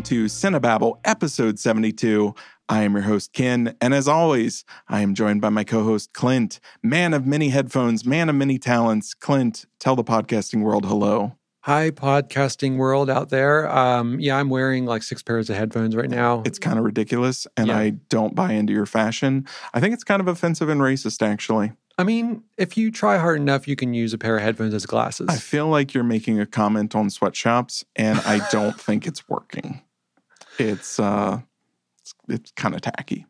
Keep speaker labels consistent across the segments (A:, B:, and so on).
A: Welcome to Cinebabble, episode 72. I am your host, Ken, and as always, I am joined by my co host, Clint, man of many headphones, man of many talents. Clint, tell the podcasting world hello.
B: Hi, podcasting world out there. Um, yeah, I'm wearing like six pairs of headphones right now.
A: It's kind of ridiculous, and
B: Yeah.
A: I don't buy into your fashion. I think it's kind of offensive and racist, actually.
B: I mean, if you try hard enough, you can use a pair of headphones as glasses.
A: I feel like you're making a comment on sweatshops, and I don't think it's working. It's uh, it's, it's kind of tacky.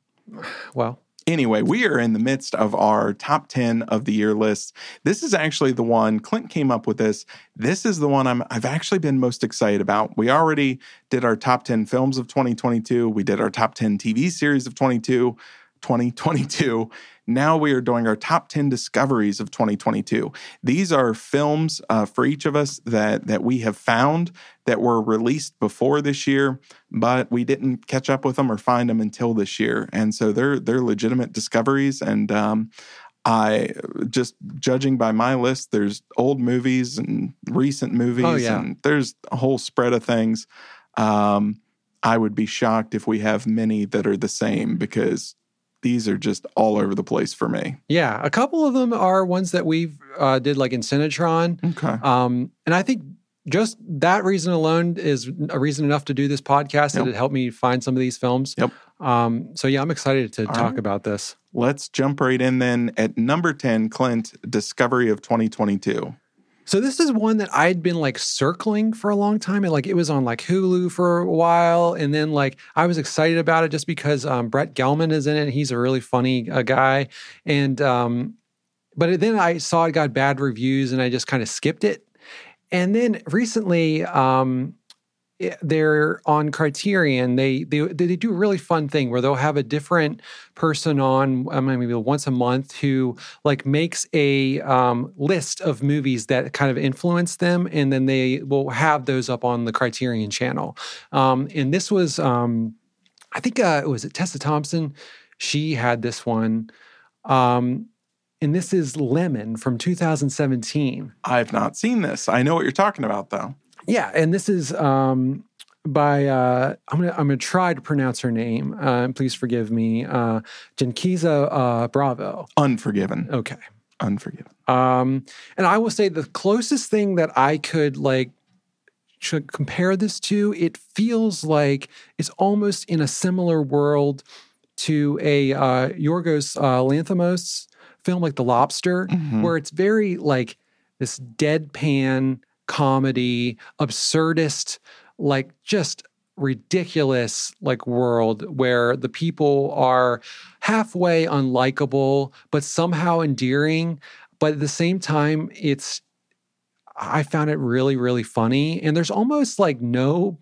B: well,
A: Anyway, we are in the midst of our top 10 of the year list. This is actually the one Clint came up with this. This is the one I'm I've actually been most excited about. We already did our top 10 films of 2022. We did our top 10 TV series of 22 2022. Now we are doing our top 10 discoveries of 2022. These are films uh, for each of us that that we have found that were released before this year, but we didn't catch up with them or find them until this year. And so they're they're legitimate discoveries. And um, I just judging by my list, there's old movies and recent movies,
B: Oh, yeah.
A: and there's a whole spread of things. Um, I would be shocked if we have many that are the same because these are just all over the place for me.
B: yeah, a couple of them are ones that we've uh, did like in Cinetron.
A: Okay.
B: Um, and I think just that reason alone is a reason enough to do this podcast
A: Yep.
B: that it helped me find some of these films.
A: Yep.
B: Um, so yeah, I'm excited to
A: All
B: talk
A: right.
B: about this.
A: Let's jump right in then at number 10, Clint, Discovery of 2022.
B: So this is one that I'd been like circling for a long time, and like it was on like Hulu for a while, and then like I was excited about it just because um, Brett Gelman is in it. He's a really funny uh, guy, and um, but then I saw it got bad reviews, and I just kind of skipped it. And then recently, um, they're on Criterion. They they they do a really fun thing where they'll have a different person on, I mean, maybe once a month, who like makes a um, list of movies that kind of influence them, and then they will have those up on the Criterion channel. Um, and this was, um, I think, uh, was it Tessa Thompson? She had this one. Um, and this is Lemon from 2017.
A: I've not seen this. I know what you're talking about, though.
B: Yeah, and this is um, by uh, I'm gonna I'm gonna try to pronounce her name. Uh, and please forgive me, uh, Janicza uh, Bravo.
A: Unforgiven.
B: Okay,
A: Unforgiven.
B: um, and I will say the closest thing that I could like should compare this to. It feels like it's almost in a similar world to a uh, Yorgos uh, Lanthimos film, like The Lobster,
A: Mhm.
B: where it's very like this deadpan comedy, absurdist, like just ridiculous like world where the people are halfway unlikable but somehow endearing. But at the same time it's i found it really really funny. And there's almost like no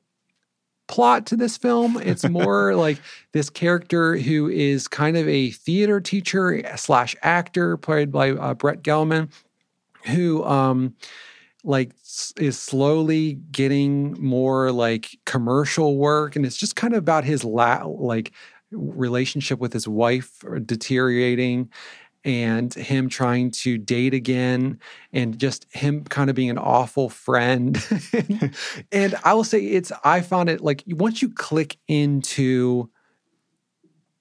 B: plot to this film. It's more like this character who is kind of a theater teacher slash actor played by uh, brett gelman who um like is slowly getting more like commercial work and it's just kind of about his la- like relationship with his wife uh, deteriorating and him trying to date again and just him kind of being an awful friend. And i will say it's i found it like once you click into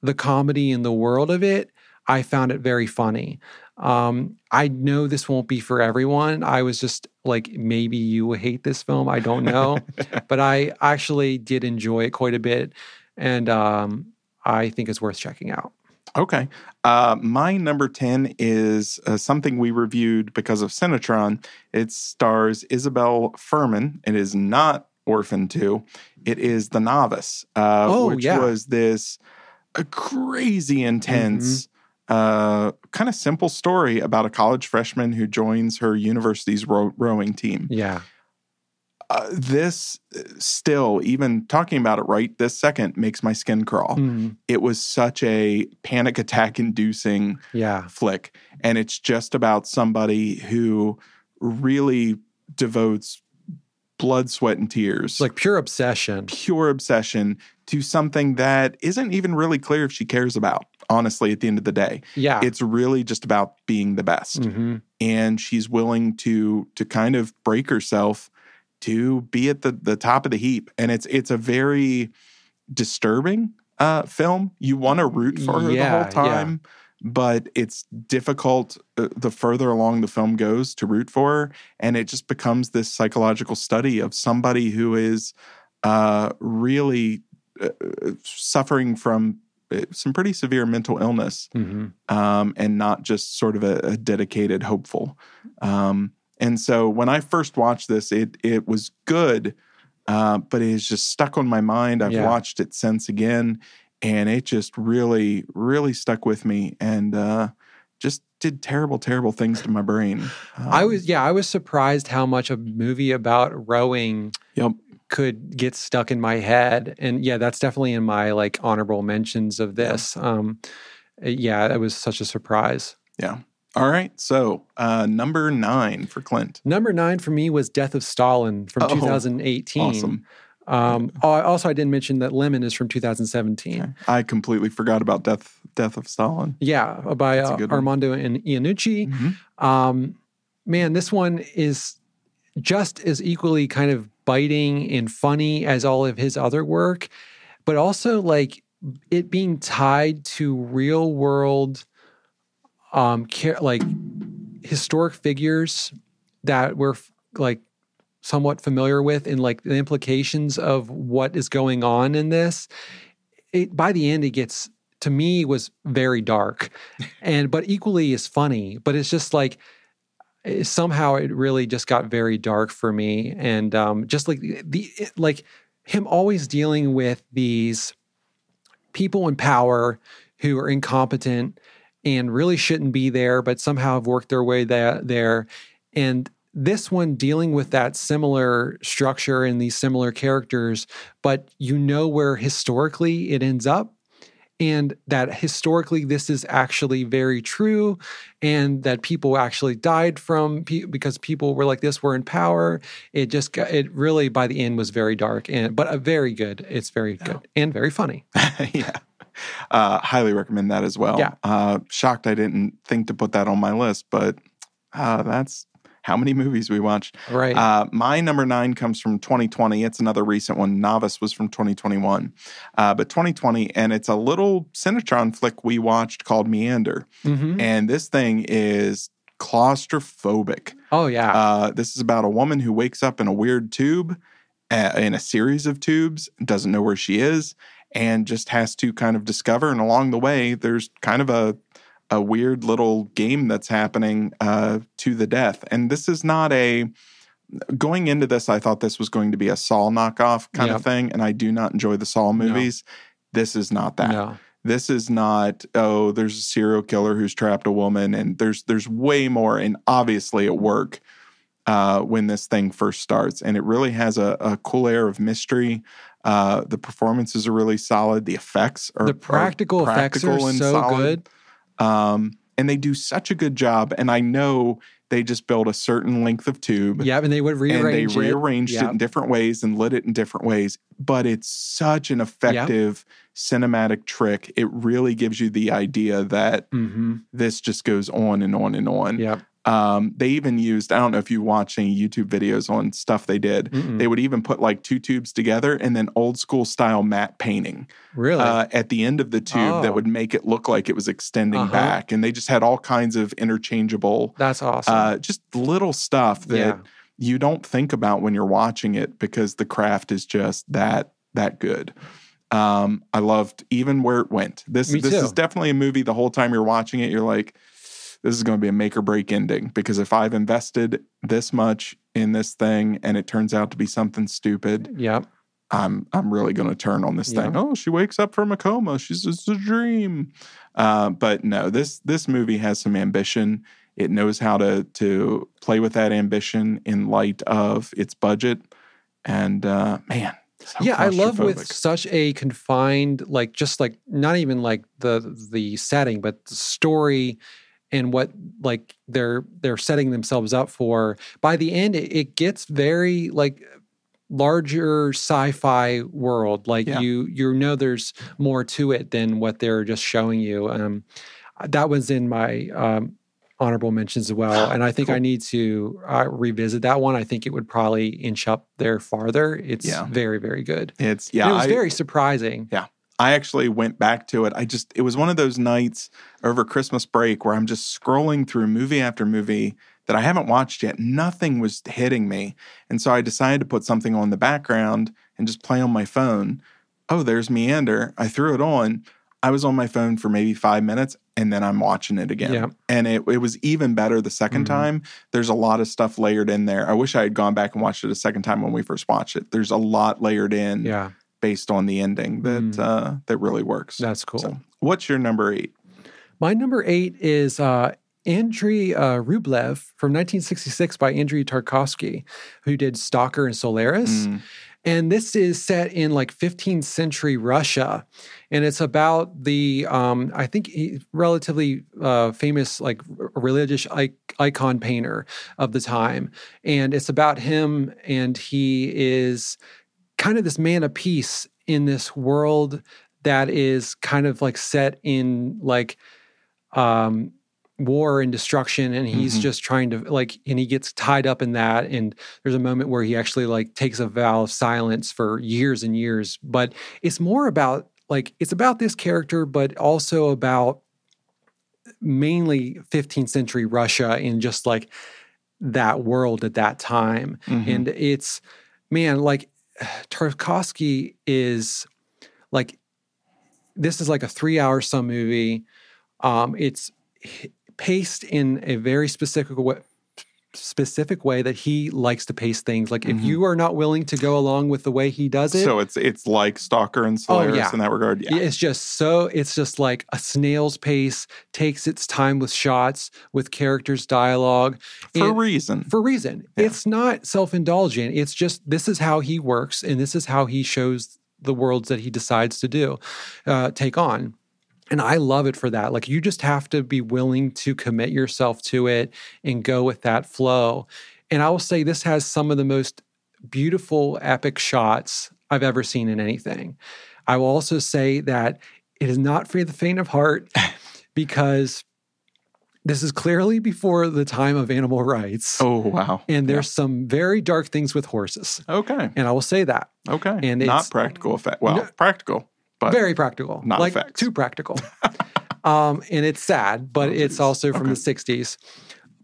B: the comedy and the world of it i found it very funny um, I know this won't be for everyone. I was just like, maybe you hate this film. I don't know, but I actually did enjoy it quite a bit, and um, I think it's worth checking out.
A: Okay. Uh, my number 10 is uh, something we reviewed because of Cinetron. It stars Isabelle Fuhrman. It is not Orphan 2. It is The Novice, uh,
B: Oh,
A: which
B: yeah.
A: was this uh, crazy intense, uh, kind of simple story about a college freshman who joins her university's row- rowing team.
B: Yeah,
A: Uh, this still, even talking about it right this second, makes my skin crawl.
B: Mm,
A: It was such a panic attack inducing
B: yeah,
A: flick. And it's just about somebody who really devotes blood, sweat, and tears.
B: Like pure obsession.
A: pure obsession to something that isn't even really clear if she cares about, honestly, at the end of the day.
B: Yeah,
A: It's really just about being the best.
B: Mhm.
A: And she's willing to to kind of break herself to be at the the top of the heap, and it's it's a very disturbing uh, film. You want to root for her
B: Yeah,
A: the whole time, but it's difficult uh, the further along the film goes to root for her, and it just becomes this psychological study of somebody who is uh, really uh, suffering from uh, some pretty severe mental illness
B: Mhm.
A: um, and not just sort of a, a dedicated hopeful. Um, and so when I first watched this, it it was good, uh, but it just stuck on my mind. I've
B: Yeah.
A: watched it since again, and it just really, really stuck with me, and uh, just did terrible, terrible things to my brain.
B: I
A: Um,
B: was yeah, I was surprised how much a movie about rowing
A: Yep.
B: Could get stuck in my head. And yeah, that's definitely in my like honorable mentions of this. Um yeah, it was such a surprise.
A: yeah. All right. So uh, number nine for Clint.
B: Number nine for me was Death of Stalin from
A: Oh,
B: 2018.
A: Awesome.
B: Um, also, I didn't mention that Lemon is from 2017.
A: Okay. I completely forgot about Death Death of Stalin.
B: Yeah, by uh,
A: one.
B: Armando and Iannucci.
A: Mhm.
B: Um, man, this one is just as equally kind of biting and funny as all of his other work, but also like it being tied to real world, um, care, like historic figures that we're like somewhat familiar with, and like the implications of what is going on in this. It by the end, it gets to me was very dark, and but equally is funny. But it's just like somehow it really just got very dark for me. And um, just like the, the like him always dealing with these people in power who are incompetent and really shouldn't be there but somehow have worked their way that, there. And this one dealing with that similar structure and these similar characters but you know where historically it ends up and that historically this is actually very true and that people actually died from pe- because people were like this were in power it just got it really by the end was very dark and but uh, very good it's very good and very funny
A: yeah. Uh, highly recommend that as well.
B: Yeah.
A: Uh, shocked I didn't think to put that on my list, but uh, that's how many movies we watched.
B: right
A: Uh, my number nine comes from 2020. It's another recent one. Novice was from 2021, uh, but 2020, and it's a little Cinetron flick we watched called Meander.
B: Mhm.
A: And this thing is claustrophobic.
B: oh yeah
A: Uh, this is about a woman who wakes up in a weird tube, uh, in a series of tubes, doesn't know where she is, and just has to kind of discover. And along the way, there's kind of a a weird little game that's happening uh, to the death. And this is not a going into this. I thought this was going to be a Saw knockoff kind
B: Yep.
A: of thing, and I do not enjoy the Saw
B: No.
A: movies. This is not that
B: no
A: this is not oh there's a serial killer who's trapped a woman and there's there's way more and obviously at work uh, when this thing first starts and it really has a, a cool air of mystery uh, the performances are really solid the effects are
B: the
A: are
B: practical, effects are so
A: solid.
B: good
A: um, and they do such a good job and i know they just built a certain length of tube
B: yeah and they would rearrange it.
A: and they
B: it.
A: rearranged it, in different ways and lit it in different ways. But it's such an effective cinematic trick. It really gives you the idea that
B: Mhm.
A: this just goes on and on and on.
B: Yep.
A: Um, they even used, I don't know if you watch any YouTube videos on stuff they did.
B: Mm-mm.
A: They would even put like two tubes together and then old school style matte painting
B: really
A: uh, at the end of the tube
B: Oh.
A: that would make it look like it was extending
B: Uh-huh.
A: back. And they just had all kinds of interchangeable,
B: that's awesome
A: uh, just little stuff that
B: yeah
A: you don't think about when you're watching it because the craft is just that that good. Um, I loved even where it went. This
B: Me
A: this
B: too.
A: is definitely a movie. The whole time you're watching it, you're like, this is going to be a make or break ending because if I've invested this much in this thing and it turns out to be something stupid,
B: yep
A: I'm I'm really going to turn on this thing. Oh, she wakes up from a coma. She's just a dream. Uh, but no, this this movie has some ambition. It knows how to to play with that ambition in light of its budget. And uh, man, so
B: yeah i love with such a confined like just like not even like the the setting but the story and what like they're they're setting themselves up for by the end it, it gets very like larger sci-fi world like
A: Yeah.
B: you you know there's more to it than what they're just showing you um that was in my um honorable mentions as well. And I think I need to uh, revisit that one. I think it would probably inch up there farther. It's
A: Yeah.
B: very, very good.
A: It's
B: And
A: yeah.
B: it was
A: I,
B: very surprising.
A: I actually went back to it. I just it was one of those nights over Christmas break where I'm just scrolling through movie after movie that I haven't watched yet. Nothing was hitting me. And so I decided to put something on the background and just play on my phone. Oh, there's Meander. I threw it on. I was on my phone for maybe five minutes and then I'm watching it again.
B: Yeah.
A: And it, it was even better the 2nd
B: Mhm.
A: time. There's a lot of stuff layered in there. I wish I had gone back and watched it a second time when we first watched it. There's a lot layered in
B: Yeah,
A: based on the ending that
B: Mm.
A: uh, that really works.
B: that's cool.
A: So, what's your number eight?
B: My number eight is uh, Andrei uh, Rublev from 1966 by Andrei Tarkovsky, who did Stalker and Solaris.
A: Mm,
B: And this is set in like 15th century Russia. And it's about the, um, I think, he- relatively uh, famous, like religious icon painter of the time. And it's about him, and he is kind of this man of peace in this world that is kind of like set in like um war and destruction and he's
A: Mhm.
B: just trying to like and he gets tied up in that and there's a moment where he actually like takes a vow of silence for years and years but it's more about like it's about this character but also about mainly 15th century russia and just like that world at that time
A: mhm.
B: and it's man like tarkovsky is like this is like a three hour some movie. Um it's paced in a very specific way specific way that he likes to pace things like if
A: Mhm.
B: you are not willing to go along with the way he does it
A: so it's it's like Stalker and
B: Oh,
A: Solaris
B: yeah.
A: in that regard. Yeah.
B: it's just so it's just like a snail's pace takes its time with shots with characters dialogue
A: For a
B: and-
A: reason.
B: for reason.
A: Yeah.
B: It's not self indulgent. It's just this is how he works and this is how he shows the worlds that he decides to do, uh, take on. And I love it for that. Like you just have to be willing to commit yourself to it and go with that flow. And I will say this has some of the most beautiful, epic shots I've ever seen in anything. I will also say that it is not for the faint of heart because this is clearly before the time of animal rights.
A: oh wow.
B: And there's some very dark things with horses.
A: Okay.
B: And I will say that.
A: Okay.
B: and
A: not practical effect. Well,
B: No.
A: practical, but
B: very practical.
A: not
B: like
A: effects.
B: too practical. um, and it's sad, but
A: Oh,
B: it's also from
A: Okay.
B: the 60s.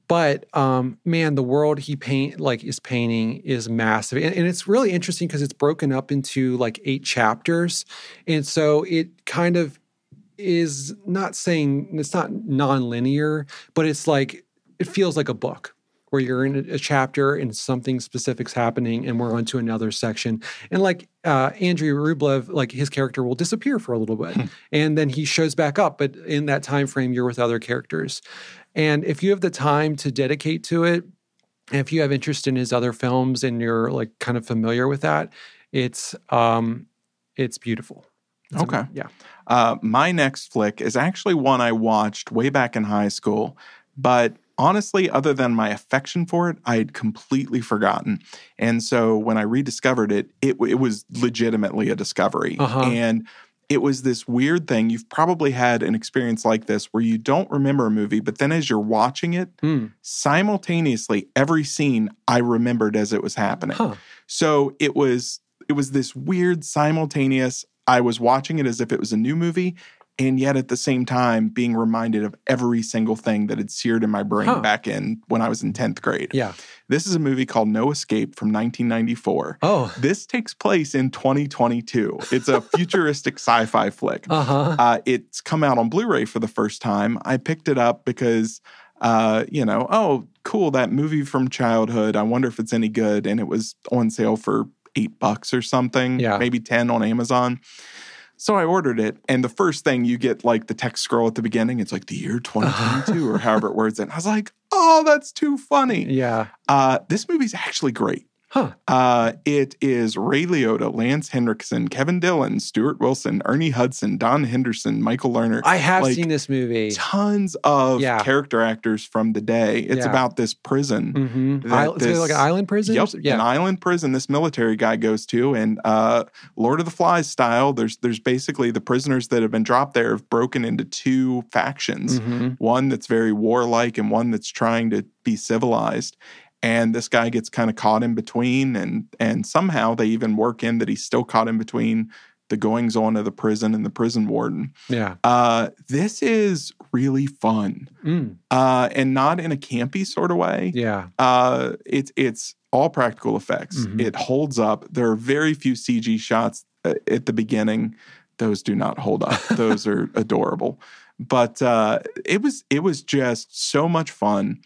B: But um, man, the world he paint like is painting is massive, and, and it's really interesting because it's broken up into like eight chapters, and so it kind of is not saying it's not non-linear, but it's like it feels like a book where you're in a, chapter and something specific's happening and we're on to another section. And like uh Andrei Rublev, like his character will disappear for a little bit and then he shows back up, but in that time frame you're with other characters. And if you have the time to dedicate to it, and if you have interest in his other films and you're like kind of familiar with that, it's um it's beautiful. It's
A: Okay.
B: yeah.
A: Uh, my next flick is actually one I watched way back in high school, but honestly, other than my affection for it, I had completely forgotten. And so when I rediscovered it, it, it was legitimately a discovery.
B: Uh-huh.
A: And it was this weird thing. You've probably had an experience like this where you don't remember a movie, but then as you're watching it,
B: Hmm.
A: simultaneously, every scene I remembered as it was happening.
B: Huh.
A: So it was it was this weird simultaneous. I was watching it as if it was a new movie, and yet at the same time being reminded of every single thing that had seared in my brain
B: Huh.
A: back in when I was in tenth grade.
B: Yeah.
A: This is a movie called No Escape from 1994.
B: Oh.
A: This takes place in 2022. It's a futuristic sci-fi flick.
B: Uh-huh.
A: Uh, it's come out on Blu-ray for the first time. I picked it up because, uh, you know, oh, cool, that movie from childhood. I wonder if it's any good. And it was on sale for eight bucks or something,
B: Yeah.
A: maybe ten on Amazon. So I ordered it, and the first thing you get like the text scroll at the beginning. It's like the year 2022 or however it words it. I was like, oh, that's too funny.
B: Yeah.
A: Uh, this movie's actually great.
B: Huh.
A: Uh, it is Ray Liotta, Lance Henriksen, Kevin Dillon, Stuart Wilson, Ernie Hudson, Don Henderson, Michael Lerner.
B: I have
A: Like,
B: seen this movie.
A: Tons of
B: Yeah.
A: character actors from the day. It's
B: Yeah.
A: about this prison.
B: Mm-hmm. it's
A: this-
B: like an island prison.
A: Yep,
B: so-
A: an island prison this military guy goes to, and uh, Lord of the Flies style. There's there's basically the prisoners that have been dropped there have broken into two factions.
B: Mhm.
A: One that's very warlike, and one that's trying to be civilized. And this guy gets kind of caught in between, and and somehow they even work in that he's still caught in between the goings on of the prison and the prison warden.
B: Yeah.
A: Uh, this is really fun,
B: Mm.
A: uh, and not in a campy sort of way
B: Yeah.
A: uh it's it's all practical effects
B: Mhm.
A: it holds up there are very few cg shots uh, at the beginning those do not hold up those are adorable but uh it was it was just so much fun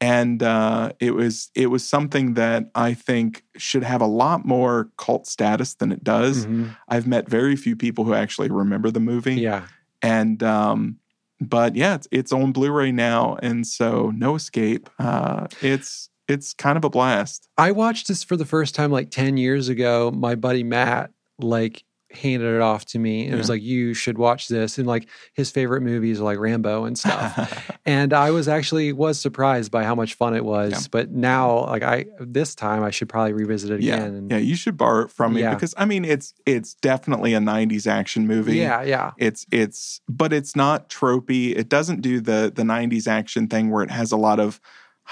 A: and uh it was it was something that i think should have a lot more cult status than it does
B: Mhm.
A: i've met very few people who actually remember the movie
B: Yeah.
A: and um but yeah it's it's on blu-ray now and so no escape uh it's it's kind of a blast
B: I watched this for the first time like 10 years ago. My buddy Matt like handed it off to me and was like, you should watch this. And like his favorite movies are like Rambo and stuff. and I was actually was surprised by how much fun it was.
A: Yeah.
B: But now like I this time I should probably revisit it
A: yeah
B: again. And
A: yeah you should borrow it from me
B: Yeah.
A: because i mean it's it's definitely a 90s action movie
B: yeah, yeah.
A: it's it's but it's not tropey it doesn't do the the 90s action thing where it has a lot of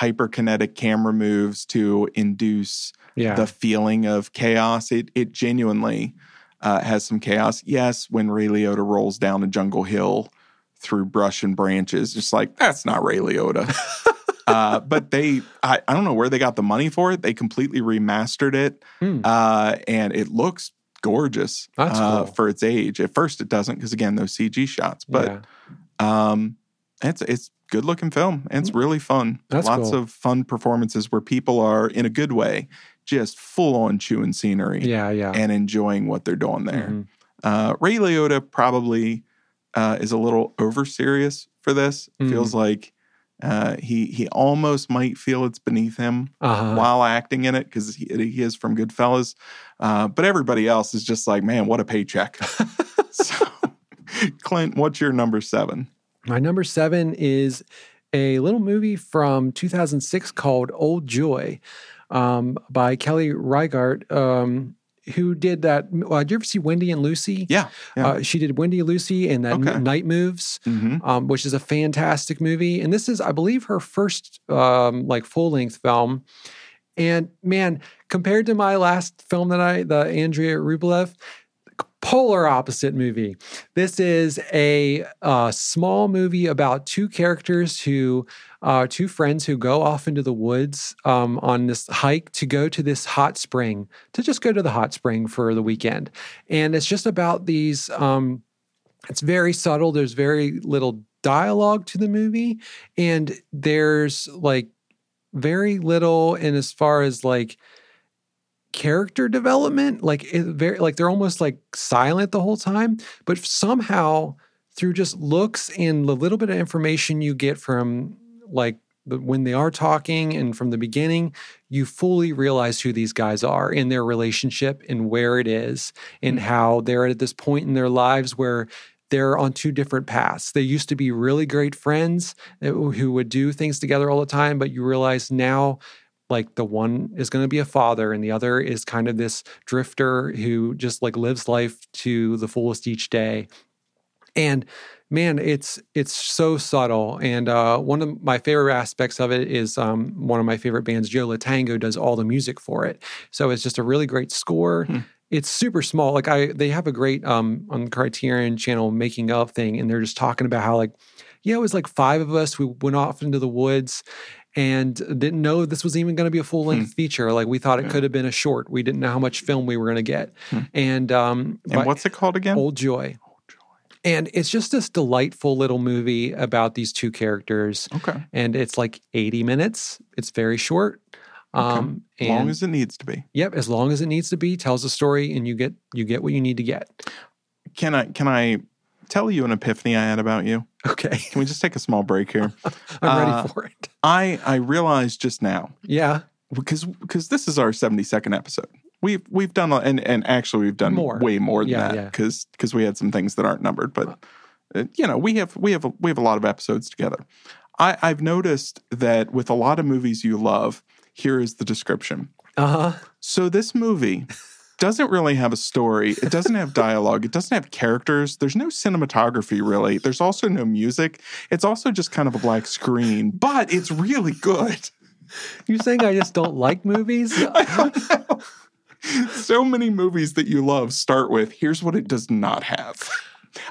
A: hyperkinetic camera moves to induce
B: Yeah.
A: the feeling of chaos. It it genuinely uh, has some chaos. Yes, when Ray Liotta rolls down a jungle hill through brush and branches, just like that's not Ray Liotta. uh, but they, I, I don't know where they got the money for it. They completely remastered it,
B: Hmm.
A: uh, and it looks gorgeous uh,
B: cool.
A: for its age. At first, it doesn't because again, those CG shots. But
B: yeah.
A: um, it's it's good looking film. and It's really fun.
B: That's
A: Lots
B: cool.
A: of fun performances where people are in a good way, just full on chewing scenery
B: yeah, yeah.
A: and enjoying what they're doing there.
B: Mhm.
A: Uh, Ray Liotta probably uh, is a little over serious for this.
B: Mm.
A: Feels like uh, he he almost might feel it's beneath him
B: Uh-huh.
A: while acting in it because he, he is from Goodfellas. Uh, but everybody else is just like, man, what a paycheck. so, Clint, what's your number seven?
B: My number seven is a little movie from 2006 called Old Joy um, by Kelly Reichardt. um, who did that. Uh, did you ever see Wendy and Lucy?
A: Yeah, yeah.
B: Uh, she did Wendy and Lucy and that
A: Okay.
B: Night Moves,
A: hmm
B: um, which is a fantastic movie. And this is, I believe, her first um, like full length film. And man, compared to my last film that I, the Andrei Rublev, polar opposite movie. This is a uh, small movie about two characters who, uh, two friends who go off into the woods um, on this hike to go to this hot spring, to just go to the hot spring for the weekend. And it's just about these, um, it's very subtle. There's very little dialogue to the movie. And there's like very little in as far as like, character development like it very like they're almost like silent the whole time but somehow through just looks and the little bit of information you get from like when they are talking and from the beginning you fully realize who these guys are in their relationship and where it is and how they're at this point in their lives where they're on two different paths. They used to be really great friends uh, who would do things together all the time, but you realize now like the one is going to be a father and the other is kind of this drifter who just like lives life to the fullest each day. And man it's it's so subtle. And uh, one of my favorite aspects of it is um, one of my favorite bands Yo La Tengo does all the music for it. So it's just a really great score.
A: Hmm.
B: it's super small. Like i they have a great um on the criterion channel making of thing and they're just talking about how like yeah it was like five of us. We went off into the woods and didn't know this was even going to be a full length feature. Like we thought it
A: Yeah.
B: could have been a short. We didn't know how much film we were going to get.
A: Hmm.
B: And um,
A: And what's it called again?
B: Old Joy. And it's just this delightful little movie about these two characters.
A: Okay.
B: And it's like 80 minutes. It's very short. Um,
A: As long as it needs to be.
B: yep, as long as it needs to be, tells a story and you get you get what you need to get.
A: Can I can I tell you an epiphany I had about you?
B: Okay.
A: Can we just take a small break here?
B: I'm
A: Uh,
B: ready for it.
A: I I realized just now
B: Yeah.
A: because because this is our 72nd episode. We've we've done and and actually we've done
B: More.
A: way more than
B: Yeah,
A: that
B: yeah.
A: because because we had some things that aren't numbered, but uh, you know we have we have a, we have a lot of episodes together. I, I've noticed that with a lot of movies you love, here is the description.
B: Uh huh.
A: So this movie doesn't really have a story. It doesn't have dialogue. It doesn't have characters. There's no cinematography really. There's also no music. It's also just kind of a black screen, but it's really good.
B: You're saying I just don't like movies?
A: so many movies that you love start with here's what it does not have.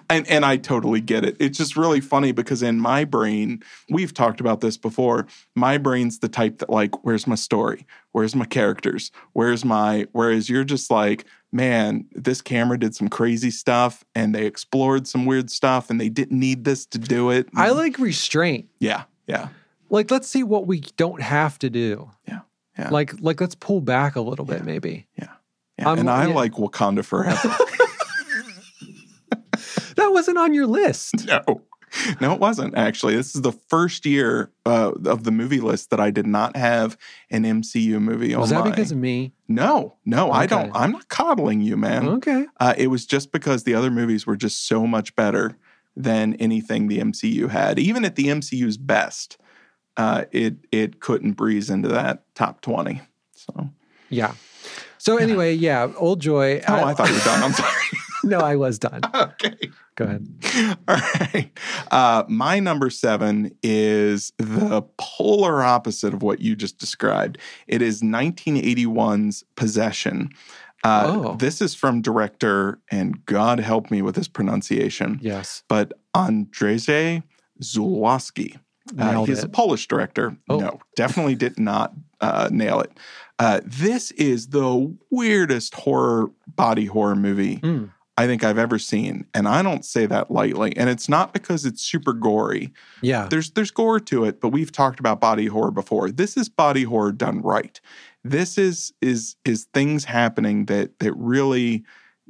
A: And and I totally get it. It's just really funny because in my brain, we've talked about this before. My brain's the type that like, where's my story? Where's my characters? Where's my whereas you're just like, man, this camera did some crazy stuff and they explored some weird stuff and they didn't need this to do it.
B: I like restraint.
A: yeah, yeah,
B: Like, let's see what we don't have to do.
A: yeah, yeah.
B: Like, like let's pull back a little bit, maybe.
A: yeah.
B: I'm-
A: and I
B: yeah.
A: like Wakanda Forever.
B: Wasn't on your list.
A: No, no, it wasn't actually. This is the first year uh, of the movie list that I did not have an MCU movie on.
B: Was that
A: my.
B: because of me?
A: no, no, I don't. I'm not coddling you, man.
B: Okay.
A: Uh, it was just because the other movies were just so much better than anything the MCU had. Even at the MCU's best, uh, it it couldn't breeze into that top twenty. So,
B: Yeah. So anyway, yeah, Old Joy.
A: oh, I thought you were done. I'm sorry.
B: no, I was done.
A: okay.
B: Go ahead.
A: All right. Uh, my number seven is the polar opposite of what you just described. It is 1981's Possession. Uh,
B: Oh.
A: This is from director, and God help me with his pronunciation,
B: Yes.
A: but Andrzej Zulawski. Uh, he's a. Polish director.
B: Oh.
A: No, definitely did not uh, nail it. Uh, this is the weirdest horror body horror movie
B: Mm.
A: I think I've ever seen, and I don't say that lightly. And it's not because it's super gory.
B: Yeah.
A: There's there's gore to it, but we've talked about body horror before. This is body horror done right. This is is is things happening that that really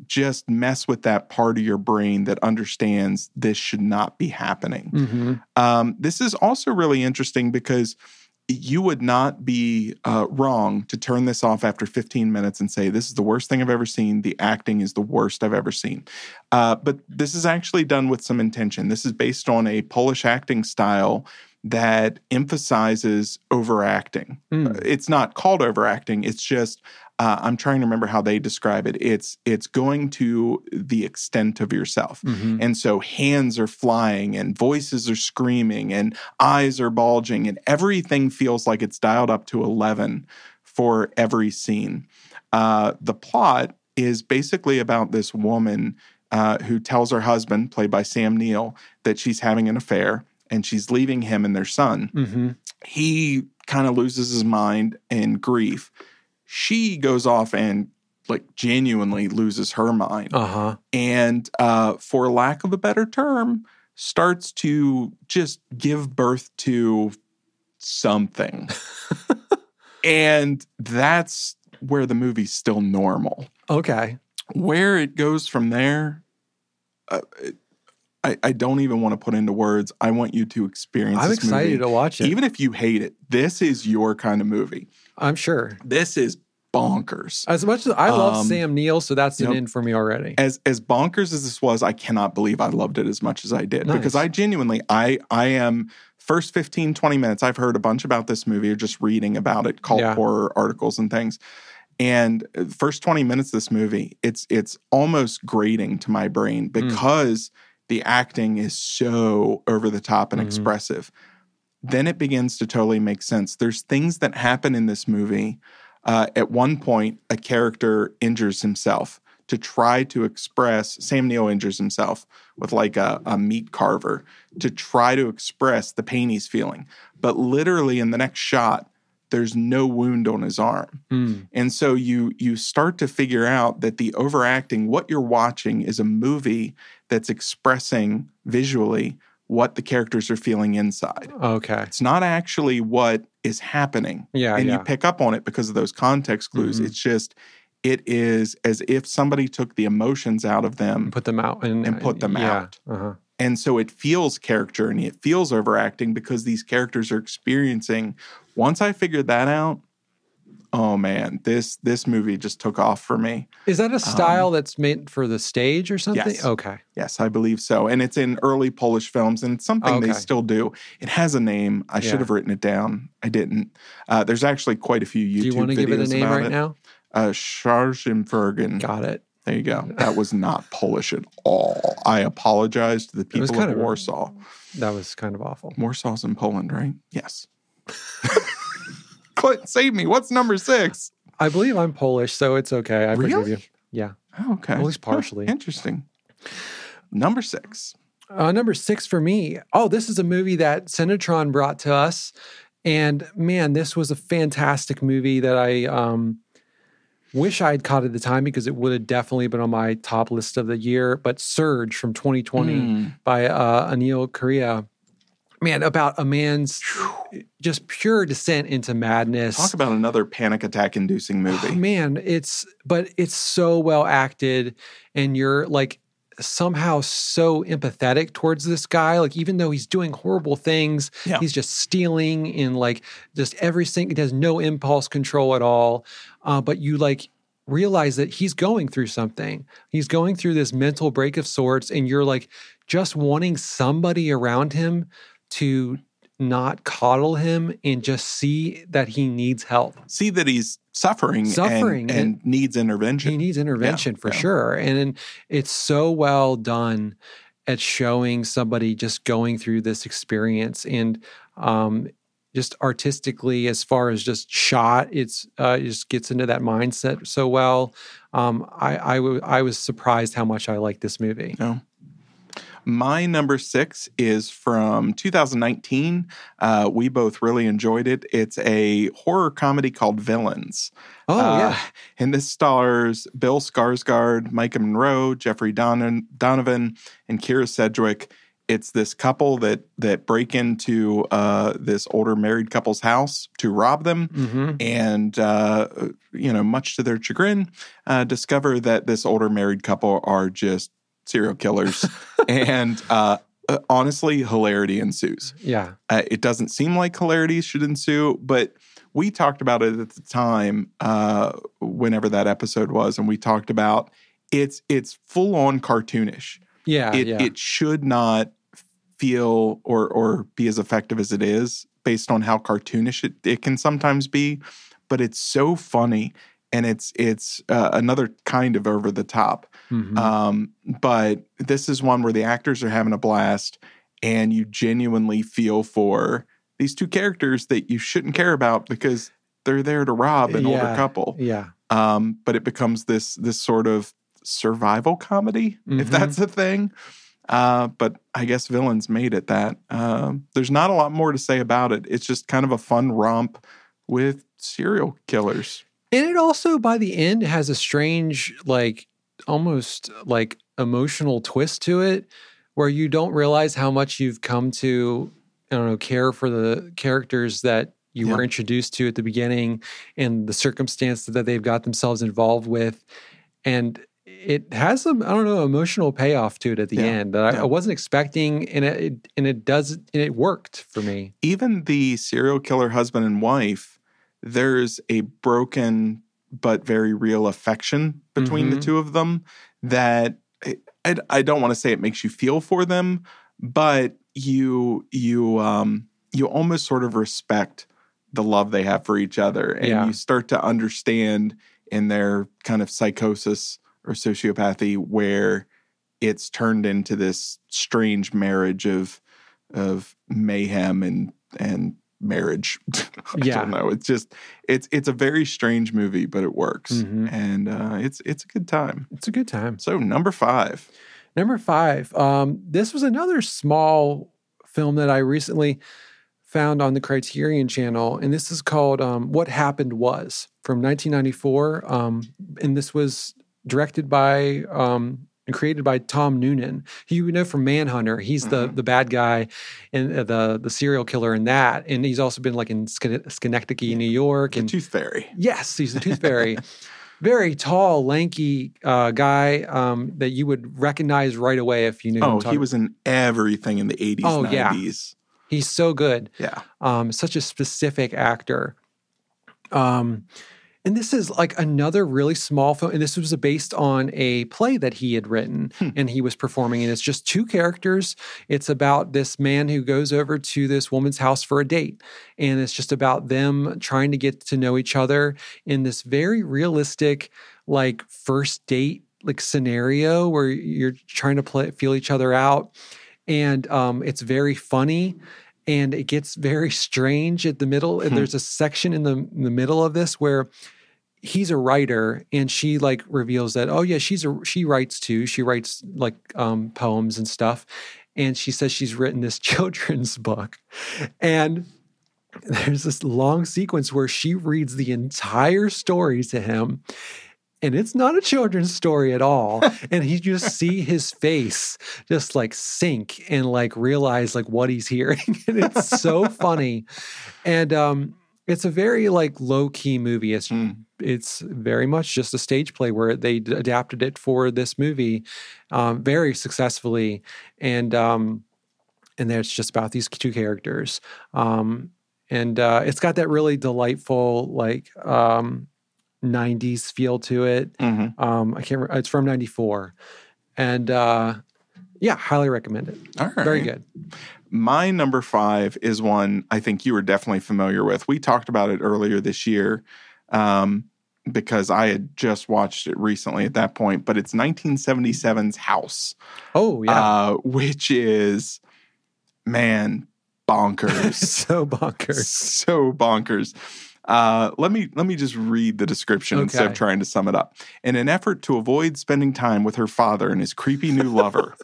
A: just mess with that part of your brain that understands this should not be happening.
B: hmm
A: Um, this is also really interesting because you would not be uh, wrong to turn this off after 15 minutes and say, This is the worst thing I've ever seen. The acting is the worst I've ever seen. Uh, but this is actually done with some intention. This is based on a Polish acting style that emphasizes overacting.
B: Mm.
A: It's not called overacting, it's just. Uh, I'm trying to remember how they describe it. It's it's going to the extent of yourself.
B: Mhm.
A: And so hands are flying and voices are screaming and eyes are bulging and everything feels like it's dialed up to 11 for every scene. Uh, the plot is basically about this woman uh, who tells her husband, played by Sam Neill, that she's having an affair and she's leaving him and their son.
B: Mhm.
A: He kind of loses his mind in grief. She goes off and like genuinely loses her mind
B: Uh-huh.
A: and uh, for lack of a better term, starts to just give birth to something. and that's where the movie's still normal.
B: Okay.
A: Where it goes from there, uh, I, I don't even want to put into words. I want you to experience
B: I'm excited
A: movie.
B: to watch it.
A: Even if you hate it, this is your kind of movie.
B: I'm sure.
A: This is bonkers.
B: As much as I love
A: Um,
B: Sam Neill, so that's an in for me already.
A: as as bonkers as this was, I cannot believe I loved it as much as I did because I genuinely I I am first 15 20 minutes I've heard a bunch about this movie or just reading about it cult
B: Yeah.
A: horror articles and things. And uh, first 20 minutes of this movie, it's it's almost grating to my brain because the acting is so over the top and
B: Mhm.
A: expressive. Then it begins to totally make sense. There's things that happen in this movie. Uh, at one point, a character injures himself to try to express. Sam Neill injures himself with like a, a meat carver to try to express the pain he's feeling. But literally, in the next shot, there's no wound on his arm.
B: Mm.
A: And so you you start to figure out that the overacting, what you're watching is a movie that's expressing visually what the characters are feeling inside.
B: Okay.
A: It's not actually what is happening.
B: Yeah.
A: and
B: yeah.
A: you pick up on it because of those context clues.
B: Mhm.
A: It's just it is as if somebody took the emotions out of them
B: put them out and,
A: and put them
B: yeah.
A: out.
B: Uh-huh.
A: and so it feels character and it feels overacting because these characters are experiencing. Once I figured that out, oh man, this this movie just took off for me.
B: Is that a style that's meant for the stage or something?
A: Um, yes.
B: Okay.
A: Yes, I believe so. And it's in early Polish films, and it's something they still do. It has a name. I should have written it down. I didn't. Uh, there's actually quite a few YouTube
B: Do you want to give it a name right
A: it.
B: now?
A: Uh, Scharfenbergen.
B: Got it.
A: There you go. That was not Polish at all. I apologize to the people of- Warsaw.
B: That was kind of awful.
A: Warsaw's in Poland, right? Yes. Clint, save me. What's number six?
B: I believe I'm Polish, so it's okay. I forgive
A: Really?
B: you. Yeah.
A: Oh, okay.
B: At least partially.
A: interesting. Number six.
B: Uh, number six for me. Oh, this is a movie that Cinetron brought to us, and man, this was a fantastic movie that I um, wish I had caught at the time because it would have definitely been on my top list of the year. But Surge from 2020
A: Mm.
B: by uh, Aneil Karia. Man, about a man's just pure descent into madness.
A: Talk about another panic attack inducing
B: Oh,
A: movie.
B: man, it's but it's so well acted, and you're like somehow so empathetic towards this guy. Like even though he's doing horrible things,
A: Yeah.
B: he's just stealing and like just every single. He has no impulse control at all. Uh, but you like realize that he's going through something. He's going through this mental break of sorts, and you're like just wanting somebody around him to not coddle him and just see that he needs help.
A: See that he's suffering, and-
B: Suffering,
A: and,
B: and-
A: needs intervention.
B: He needs intervention for
A: yeah.
B: sure. And it's so well done at showing somebody just going through this experience and um, just artistically, as far as just shot, it's uh, it just gets into that mindset so well. Um, I, I, w- I was surprised how much I liked this movie.
A: No. My number six is from 2019. Uh, we both really enjoyed it. It's a horror comedy called Villains.
B: Oh,
A: Uh,
B: yeah.
A: And this stars Bill Skarsgård, Maika Monroe, Jeffrey Don- Donovan, and Kyra Sedgwick. It's this couple that that break into uh, this older married couple's house to rob them,
B: hmm
A: and uh, you know, much to their chagrin, uh, discover that this older married couple are just serial killers, and uh, uh, honestly, hilarity ensues.
B: Yeah.
A: Uh, it doesn't seem like hilarity should ensue, but we talked about it at the time, uh, whenever that episode was, and we talked about it's it's full on cartoonish.
B: Yeah.
A: It
B: yeah.
A: it should not feel or or be as effective as it is based on how cartoonish it, it can sometimes be, but it's so funny and it's it's uh, another kind of over the top.
B: Mhm.
A: Um, but this is one where the actors are having a blast and you genuinely feel for these two characters that you shouldn't care about because they're there to rob an older couple.
B: yeah.
A: Um, but it becomes this this sort of survival comedy, if
B: Mhm.
A: that's a thing. Uh, but I guess villains made it that. Um, there's not a lot more to say about it. It's just kind of a fun romp with serial killers.
B: And it also, by the end, has a strange, like almost like emotional twist to it, where you don't realize how much you've come to, I don't know, care for the characters that you
A: Yeah.
B: were introduced to at the beginning and the circumstances that they've got themselves involved with. And it has some, I don't know, emotional payoff to it at the
A: Yeah.
B: end that I,
A: Yeah.
B: I wasn't expecting, and it, it and it does and it worked for me.
A: even the serial killer husband and wife, there's a broken but very real affection between the
B: Mhm.
A: two of them that I, I, I don't want to say it makes you feel for them, but you you um you almost sort of respect the love they have for each other and
B: Yeah.
A: you start to understand in their kind of psychosis or sociopathy where it's turned into this strange marriage of of mayhem and and marriage. I
B: Yeah.
A: don't know. It's just it's it's a very strange movie, but it works,
B: Mhm.
A: and uh, it's it's a good time.
B: It's a good time.
A: So number five,
B: Number five, um, this was another small film that I recently found on the Criterion channel, and this is called um, What Happened Was from 1994. Um, and this was directed by um, and created by Tom Noonan. Who you know from Manhunter. He's the
A: Mhm.
B: the bad guy and uh, the the serial killer in that, and he's also been like in Schenectady, New York,
A: the
B: and
A: Tooth Fairy.
B: Yes, he's the Tooth Fairy. Very tall, lanky uh, guy um, that you would recognize right away if you knew.
A: Oh, he was in everything in the eighties,
B: Oh, yeah. He's so good.
A: Yeah.
B: Um, such a specific actor. Um, And this is like another really small film. And this was based on a play that he had written
A: Hmm.
B: and he was performing. And it's just two characters. It's about this man who goes over to this woman's house for a date. And it's just about them trying to get to know each other in this very realistic, like first date like scenario where you're trying to play feel each other out. And um, it's very funny and it gets very strange at the middle. And
A: Hmm.
B: there's a section in the in the middle of this where he's a writer and she like reveals that oh yeah she's a she writes too. She writes like um poems and stuff. And she says she's written this children's book. And there's this long sequence where she reads the entire story to him and it's not a children's story at all. And he just see his face just like sink and like realize like what he's hearing. And it's so funny. And um it's a very like low key movie. It's
A: Mm.
B: it's very much just a stage play where they d- adapted it for this movie um, very successfully. And um and then it's just about these two characters. Um and uh it's got that really delightful like um 90s feel to it.
A: Mhm.
B: um i can't remember it's from 94 and uh yeah highly recommend it.
A: All right.
B: very good
A: My number five is one I think you were definitely familiar with. We talked about it earlier this year um, because I had just watched it recently at that point, but it's 1977's House,
B: oh yeah
A: uh, which is, man, bonkers.
B: so bonkers
A: so bonkers. Uh, let me let me just read the description instead of trying to sum it up. In an effort to avoid spending time with her father and his creepy new lover,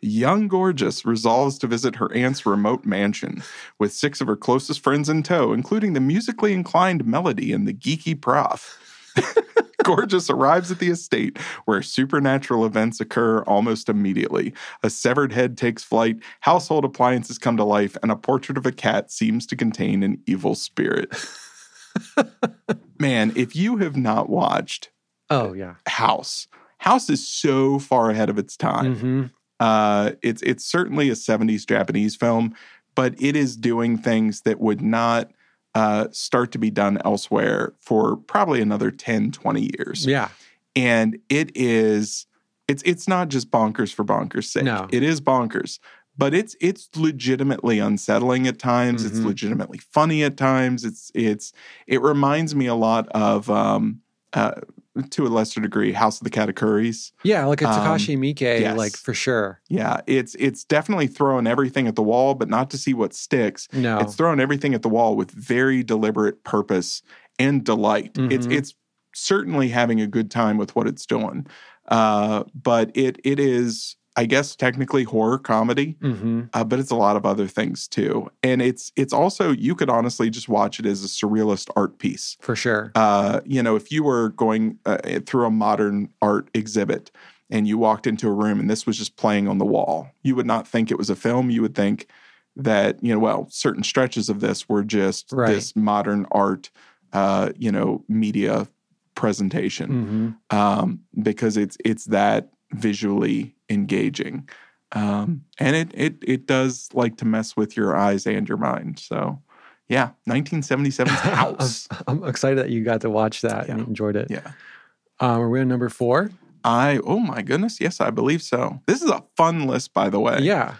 A: young Gorgeous resolves to visit her aunt's remote mansion with six of her closest friends in tow, including the musically inclined Melody and the geeky Prof. Gorgeous arrives at the estate where supernatural events occur almost immediately. A severed head takes flight, household appliances come to life, and a portrait of a cat seems to contain an evil spirit. Man, if you have not watched
B: oh yeah
A: House, House is so far ahead of its time.
B: hmm
A: Uh, it's it's certainly a 70s Japanese film, but it is doing things that would not uh, start to be done elsewhere for probably another 10, 20 years.
B: yeah
A: And it is it's it's not just bonkers for bonkers sake.
B: No.
A: It is bonkers, but it's it's legitimately unsettling at times. It's
B: Mhm.
A: legitimately funny at times. It's it's it reminds me a lot of um uh to a lesser degree House of the Katakuris.
B: Yeah, like a
A: Um,
B: Takashi Miike,
A: yes.
B: like for sure.
A: Yeah, it's it's definitely throwing everything at the wall, but not to see what sticks.
B: No.
A: It's throwing everything at the wall with very deliberate purpose and delight. It's
B: Mhm.
A: it's certainly having a good time with what it's doing. Uh, but it it is, I guess, technically horror comedy,
B: hmm
A: uh, but it's a lot of other things too. And it's it's also you could honestly just watch it as a surrealist art piece.
B: For sure.
A: Uh, you know, if you were going uh, through a modern art exhibit and you walked into a room and this was just playing on the wall, you would not think it was a film. You would think that, you know, well, certain stretches of this were just
B: Right.
A: this modern art, uh, you know, media presentation
B: hmm
A: um, because it's it's that visually engaging. Um, and it it it does like to mess with your eyes and your mind. So yeah, 1977's House.
B: I'm excited that you got to watch that and enjoyed it.
A: yeah.
B: Um, are we on number four?
A: I oh my goodness, yes, I believe so. This is a fun list, by the way.
B: Yeah.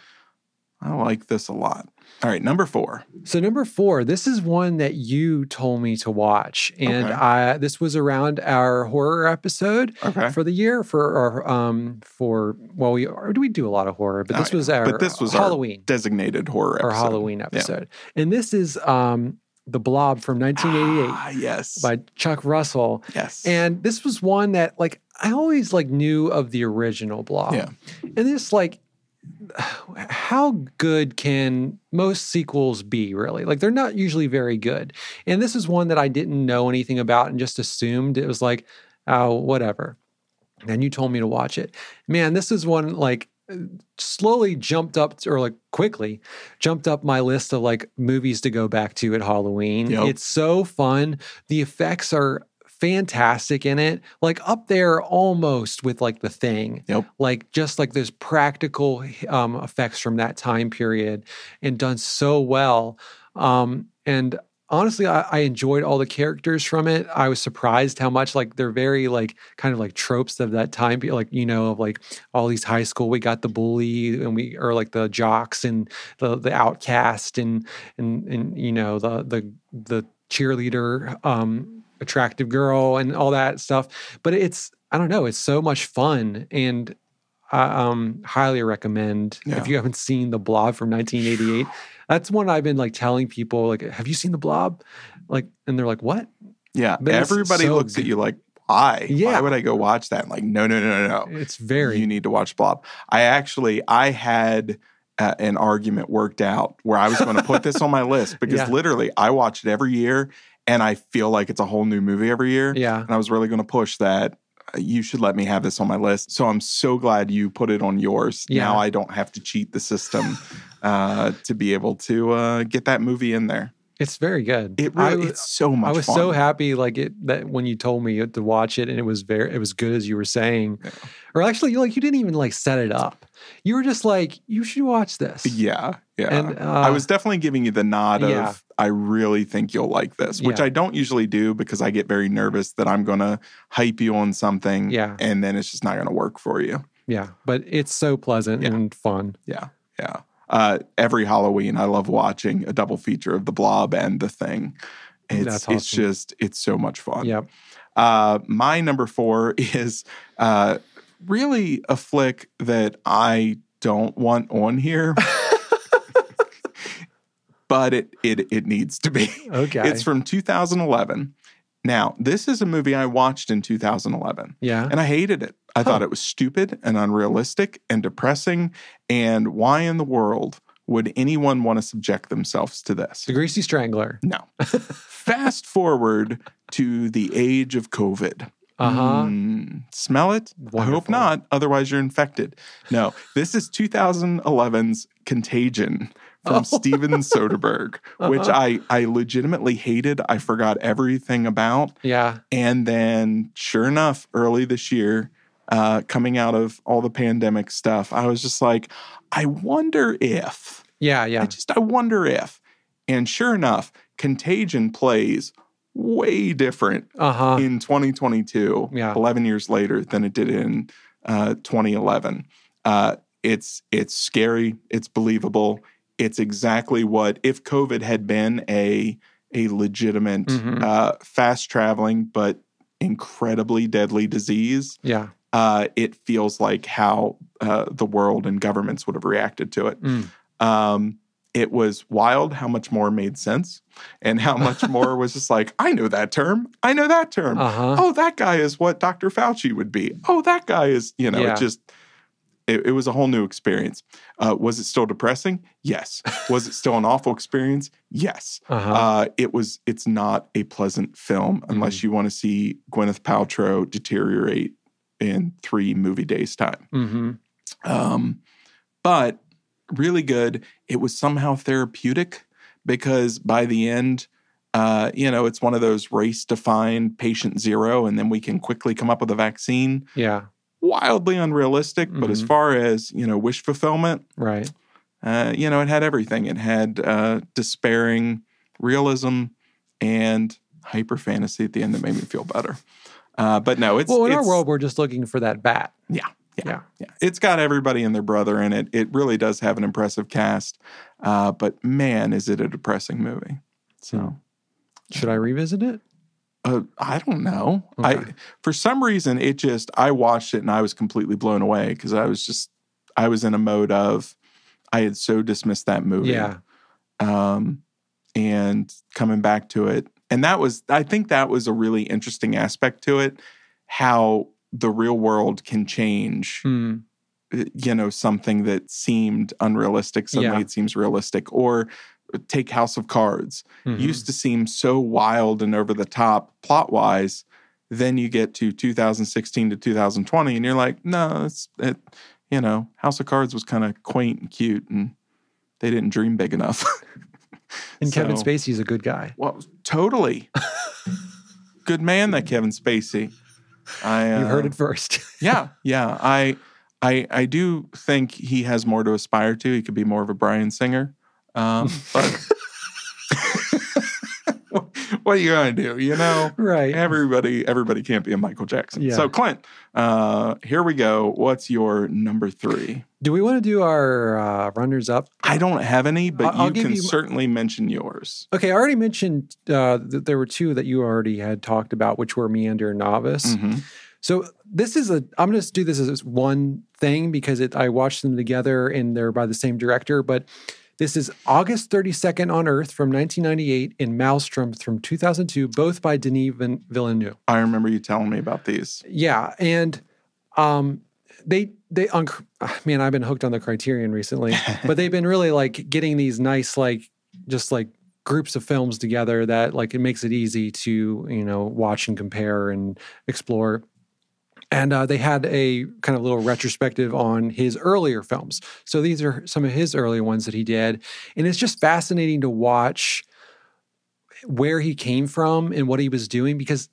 A: I like this a lot. All right, number four.
B: So number four, this is one that you told me to watch, and
A: Okay.
B: I this was around our horror episode
A: Okay.
B: for the year for our um for well we or do we do a lot of horror, but
A: Oh,
B: this
A: yeah.
B: was our
A: But this was our
B: Halloween
A: Designated horror
B: our
A: episode.
B: Halloween episode, and this is um the Blob from 1988
A: Ah, yes.
B: by Chuck Russell.
A: yes.
B: And this was one that like I always like knew of the original Blob.
A: Yeah.
B: And this like how good can most sequels be really? Like they're not usually very good. And this is one that I didn't know anything about and just assumed it was like oh whatever. And you told me to watch it. Man, this is one like slowly jumped up or like quickly jumped up my list of like movies to go back to at Halloween.
A: Yep.
B: It's so fun. The effects are fantastic in it. Like up there almost with like the thing.
A: Yep.
B: Like just like those practical um effects from that time period and done so well. Um and honestly, I, I enjoyed all the characters from it. I was surprised how much like they're very like kind of like tropes of that time, like you know, of like all these high school. We got the bully, and we or like the jocks and the the outcast, and and and you know the the the cheerleader, um, attractive girl, and all that stuff. But it's I don't know, it's so much fun and. I um, highly recommend
A: Yeah.
B: if you haven't seen The Blob from 1988. That's one I've been like telling people, like, have you seen The Blob? Like, and they're like, what?
A: Yeah.
B: But
A: Everybody
B: so
A: looks
B: good.
A: at you like, why?
B: Yeah.
A: Why would I go watch that? like, no, no, no, no, no.
B: It's very
A: You need to watch Blob. I actually, I had uh, an argument worked out where I was going to put this on my list because
B: Yeah.
A: literally I watch it every year and I feel like it's a whole new movie every year.
B: yeah.
A: And I was really going to push that. uh, You should let me have this on my list. So I'm so glad you put it on yours.
B: Yeah.
A: Now I don't have to cheat the system uh, to be able to uh, get that movie in there.
B: It's very good.
A: It really,
B: was-
A: it's so much
B: I was
A: fun.
B: so happy, like it that when you told me to watch it, and it was very, it was good as you were saying,
A: Yeah.
B: or actually, like you didn't even like set it up. You were just like, you should watch this.
A: Yeah, yeah.
B: And, uh,
A: I was definitely giving you the nod of I really think you'll like this, which
B: Yeah.
A: I don't usually do because I get very nervous that I'm going to hype you on something
B: Yeah.
A: and then it's just not going to work for you.
B: Yeah, but it's so pleasant
A: Yeah.
B: and fun.
A: Yeah, yeah. Uh, every Halloween, I love watching a double feature of The Blob and The Thing. It's
B: That's
A: it's just it's so much fun.
B: Yep.
A: Uh, my number four is uh, really a flick that I don't want on here, but it it it needs to be.
B: Okay.
A: It's from 2011. Now, this is a movie I watched in 2011,
B: yeah.
A: and I hated it. I thought it was stupid and unrealistic and depressing. And why in the world would anyone want to subject themselves to this?
B: The Greasy Strangler.
A: No. Fast forward to the age of COVID.
B: Uh huh.
A: Mm, smell it? I hope not. Otherwise, you're infected. No, this is 2011's Contagion from
B: Oh.
A: Steven Soderbergh, which
B: Uh-huh.
A: I, I legitimately hated. I forgot everything about.
B: Yeah.
A: And then, sure enough, early this year, uh, coming out of all the pandemic stuff, I was just like, I wonder if.
B: Yeah. Yeah.
A: I just, I wonder if. And sure enough, Contagion plays way different
B: Uh huh.
A: in 2022,
B: Yeah.
A: 11 years later, than it did in uh, 2011. Uh, it's it's scary. It's believable. It's exactly what if COVID had been a a legitimate,
B: Mhm.
A: uh, fast traveling but incredibly deadly disease.
B: Yeah.
A: Uh, it feels like how uh, the world and governments would have reacted to it.
B: Mm.
A: Um, it was wild how much more made sense and how much more was just like, I know that term. I know that term.
B: Uh huh.
A: Oh, that guy is what Dr. Fauci would be. Oh, that guy is, you know,
B: Yeah.
A: it just, it, it was a whole new experience. Uh, was it still depressing? Yes. Was it still an awful experience? Yes.
B: Uh huh.
A: Uh, it was, it's not a pleasant film unless
B: Mm-hmm.
A: you want to see Gwyneth Paltrow deteriorate in three movie days' time.
B: mm-hmm.
A: Um, but really good. It was somehow therapeutic because by the end, uh, you know, it's one of those race defined patient zero, and then we can quickly come up with a vaccine.
B: Yeah.
A: Wildly unrealistic, but as
B: Mhm.
A: far as, you know, wish fulfillment,
B: Right.
A: uh, you know, it had everything. It had uh, despairing realism and hyper fantasy at the end that made me feel better. Uh, but no, it's
B: well, in our world, we're just looking for that bat.
A: yeah, yeah,
B: Yeah.
A: yeah. It's got everybody and their brother in it. It really does have an impressive cast. Uh, but man, is it a depressing movie. So
B: Should I revisit it?
A: uh, I don't know. I for some reason it just I watched it and I was completely blown away because I was just I was in a mode of I had so dismissed that movie.
B: Yeah.
A: Um, and coming back to it, and that was I think that was a really interesting aspect to it, how the real world can change
B: Hmm.
A: you know something that seemed unrealistic suddenly
B: Yeah.
A: it seems realistic or take house of cards
B: Mhm.
A: used to seem so wild and over the top plot wise then you get to 2016 to 2020 and you're like no it's it you know house of cards was kind of quaint and cute and they didn't dream big enough
B: and Kevin Spacey's a good guy.
A: well totally good man that kevin spacey i
B: You heard
A: uh,
B: it first.
A: yeah, yeah. I, I, I do think he has more to aspire to. He could be more of a Bryan Singer, um, but what are you gonna do? You know,
B: right.
A: everybody everybody can't be a Michael Jackson.
B: Yeah.
A: So Clint, uh, here we go. What's your number three?
B: Do we want to do our uh, runners up?
A: I don't have any, but
B: I'll- I'll
A: you can
B: you-
A: certainly mention yours.
B: Okay, I already mentioned uh, that there were two that you already had talked about, which were Meander and Novice.
A: Mhm.
B: So this is a. I'm going to do this as one thing because it, I watched them together and they're by the same director. But this is August 32nd on Earth from 1998 and Maelstrom from 2002, both by Denis Villeneuve.
A: I remember you telling me about these.
B: Yeah, and um, they they on man, I've been hooked on the Criterion recently, but they've been really like getting these nice like just like groups of films together that like it makes it easy to you know watch and compare and explore. And uh, they had a kind of little retrospective on his earlier films. So these are some of his earlier ones that he did, and it's just fascinating to watch where he came from and what he was doing because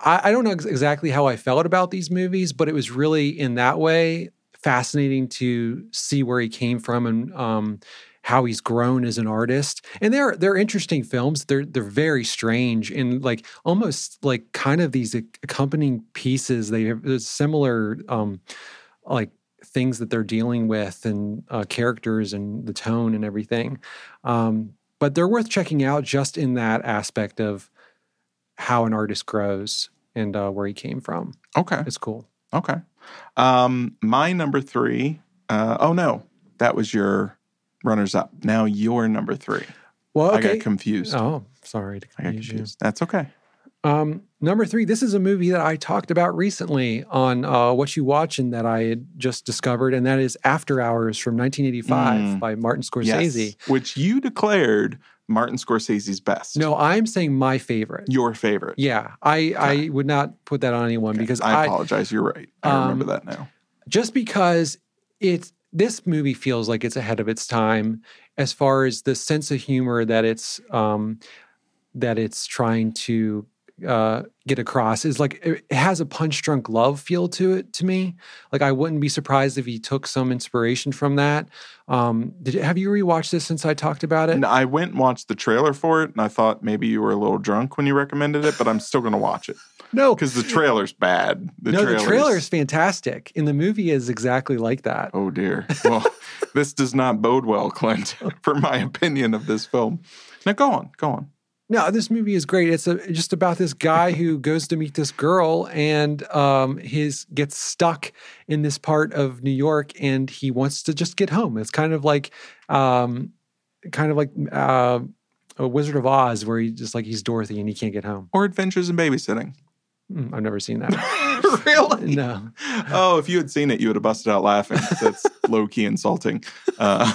B: I, I don't know ex- exactly how I felt about these movies, but it was really in that way fascinating to see where he came from and um, how he's grown as an artist. And they're they're interesting films. They're they're very strange and like almost like kind of these accompanying pieces. They have similar um, like things that they're dealing with and uh, characters and the tone and everything. Um, but they're worth checking out just in that aspect of how an artist grows and uh, where he came from.
A: Okay.
B: It's cool.
A: Okay. Um, my number three. Uh, oh no, that was your runners up. Now you're number three.
B: Well,
A: I got confused.
B: oh, sorry to
A: I got
B: confuse you.
A: That's okay.
B: Um, number three, this is a movie that I talked about recently on uh, What You Watch and that I had just discovered, and that is After Hours from 1985
A: Mm.
B: by Martin Scorsese.
A: Yes. Which you declared Martin Scorsese's best.
B: No, I'm saying my favorite.
A: Your favorite.
B: Yeah, I, I would not put that on anyone because
A: I
B: I,
A: apologize. You're right. I
B: Um,
A: remember that now.
B: just because it's this movie feels like it's ahead of its time as far as the sense of humor that it's um, that it's trying to uh, get across is like it has a punch drunk love feel to it to me. Like I wouldn't be surprised if he took some inspiration from that. Um, did have you rewatched this since I talked about it?
A: And I went and watched the trailer for it, and I thought maybe you were a little drunk when you recommended it, but I'm still going to watch it
B: No,
A: because the trailer's bad. The
B: no,
A: trailer's,
B: the trailer is fantastic, and the movie is exactly like that.
A: Oh dear. Well, this does not bode well, Clint, for my opinion of this film. Now go on, go on.
B: No, this movie is great. It's a, just about this guy who goes to meet this girl and um, his gets stuck in this part of New York, and he wants to just get home. It's kind of like, um, kind of like uh, a Wizard of Oz, where he just like he's Dorothy and he can't get home.
A: Or Adventures in Babysitting.
B: Mm, I've never seen that.
A: really?
B: no,
A: Oh, if you had seen it, you would have busted out laughing. That's low key insulting. Uh,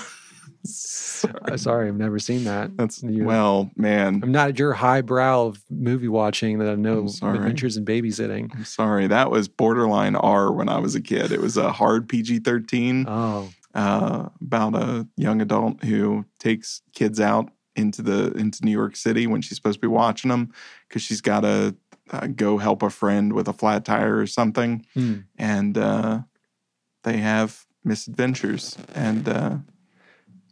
A: sorry.
B: Sorry, I've never seen that.
A: That's
B: You-
A: well, man.
B: I'm not at your highbrow of movie watching that I know adventures in babysitting.
A: I'm sorry. That was borderline R when I was a kid. It was a hard PG 13
B: Oh,
A: uh, about a young adult who takes kids out into the into New York City when she's supposed to be watching them because she's got to uh, go help a friend with a flat tire or something,
B: Hmm.
A: and uh, they have misadventures and uh,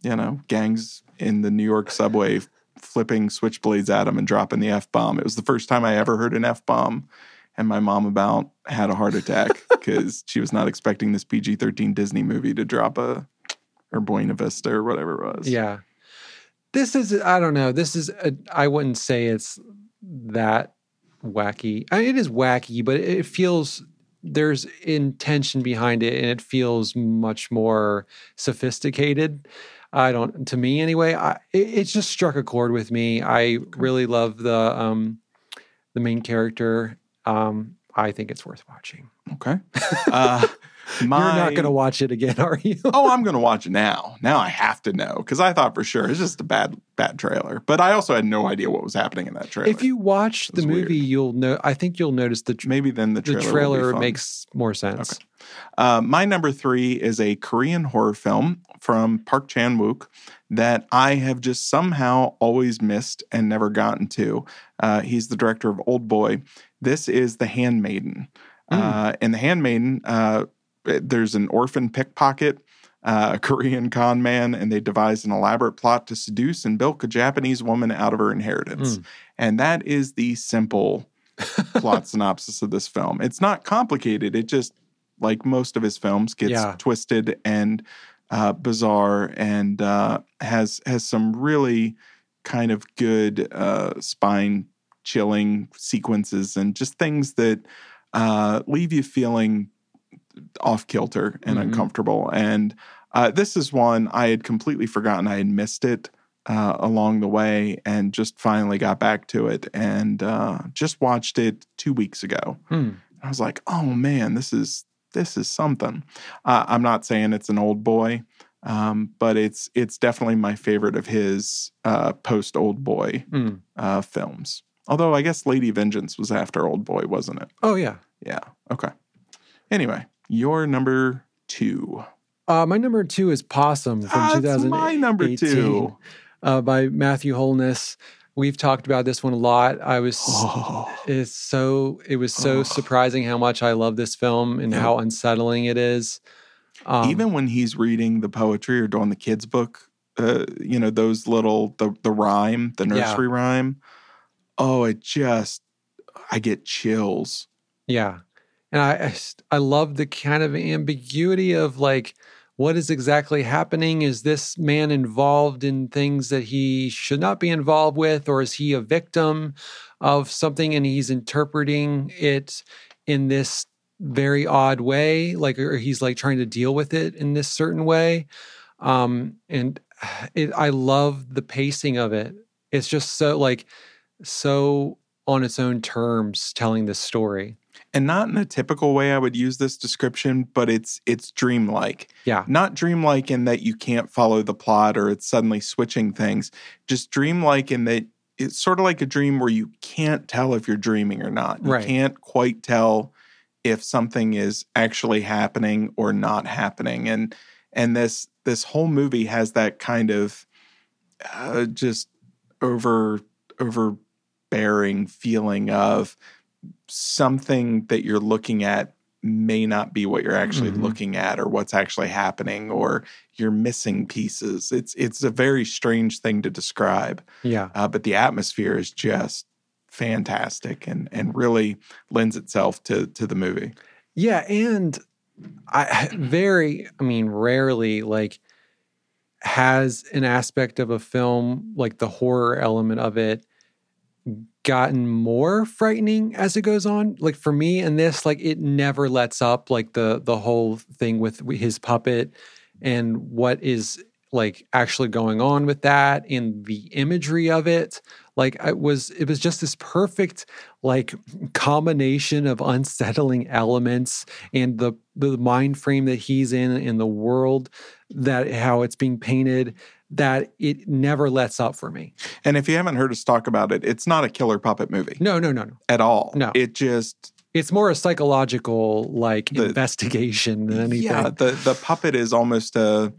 A: you know gangs in the New York subway flipping switchblades at him and dropping the f bomb. It was the first time I ever heard an f bomb. And my mom about had a heart attack because she was not expecting this PG 13 Disney movie to drop a or Buena Vista or whatever it was.
B: Yeah. This is, I don't know. This is, I I wouldn't say it's that wacky. I mean, it is wacky, but it feels, there's intention behind it and it feels much more sophisticated. I don't, to me anyway, I, it, it just struck a chord with me. I really love the, um, the main character. Um, I think it's worth watching.
A: Okay. Uh, my,
B: You're not going to watch it again, are you?
A: oh, I'm going to watch it now. Now I have to know because I thought for sure it's just a bad, bad trailer. But I also had no idea what was happening in that trailer.
B: if you watch the
A: was weird.
B: movie, you'll know. I think you'll notice the tr-
A: maybe then the
B: the
A: trailer, be
B: trailer makes more sense.
A: Okay. Uh, my number three is a Korean horror film from Park Chan Wook that I have just somehow always missed and never gotten to. Uh, he's the director of Old Boy. This is The Handmaiden. Uh, in The Handmaiden, uh, there's an orphan pickpocket uh, a Korean con man, and they devise an elaborate plot to seduce and bilk a Japanese woman out of her inheritance.
B: Mm.
A: And that is the simple plot synopsis of this film. It's not complicated. It just, like most of his films, gets
B: Yeah.
A: twisted and uh, bizarre, and uh, has has some really kind of good uh, spine chilling sequences and just things that uh, leave you feeling off kilter and
B: Mhm.
A: uncomfortable. And uh, this is one I had completely forgotten. I had missed it uh, along the way and just finally got back to it and uh, just watched it two weeks ago.
B: Hmm.
A: I was like, oh man, this is this is something. Uh, I'm not saying it's an old boy, um, but it's it's definitely my favorite of his uh, post old boy
B: Hmm.
A: uh, films. Although I guess Lady Vengeance was after Old Boy, wasn't it?
B: Oh yeah.
A: Yeah. Okay. Anyway, your number two.
B: Uh, my number two is Possum from
A: That's
B: 2018.
A: my number two.
B: uh, by Matthew Holness. We've talked about this one a lot. I was
A: Oh,
B: it's so it was so
A: Oh.
B: surprising how much I love this film and
A: Yeah.
B: how unsettling it is. Um,
A: Even when he's reading the poetry or doing the kids' book, uh, you know those little the the rhyme, the
B: Yeah.
A: nursery rhyme. Oh, it just I get chills.
B: yeah, and I I love the kind of ambiguity of like what is exactly happening? Is this man involved in things that he should not be involved with, or is he a victim of something and he's interpreting it in this very odd way, like or he's like trying to deal with it in this certain way? Um, and it, I love the pacing of it. It's just so like so on its own terms telling this story.
A: And not in a typical way I would use this description, but it's it's dreamlike.
B: Yeah.
A: Not dreamlike in that you can't follow the plot or it's suddenly switching things. Just dreamlike in that it's sort of like a dream where you can't tell if you're dreaming or not. You
B: Right.
A: can't quite tell if something is actually happening or not happening. And and this this whole movie has that kind of uh, just over overbearing feeling of something that you're looking at may not be what you're actually
B: Mhm.
A: looking at or what's actually happening or you're missing pieces it's it's a very strange thing to describe
B: Yeah.
A: uh, but the atmosphere is just fantastic and and really lends itself to to the movie
B: Yeah, and I very, I mean, rarely like has an aspect of a film like the horror element of it gotten more frightening as it goes on. Like for me in this like it never lets up like the the whole thing with his puppet and what is like actually going on with that and the imagery of it. Like it was it was just this perfect like combination of unsettling elements and the the mind frame that he's in in the world that how it's being painted that it never lets up for me.
A: and if you haven't heard us talk about it it's not a killer puppet movie
B: No, no, no, no.
A: at all
B: No.
A: it just
B: It's more a psychological like
A: The-
B: investigation than anything.
A: Yeah, the the puppet is almost a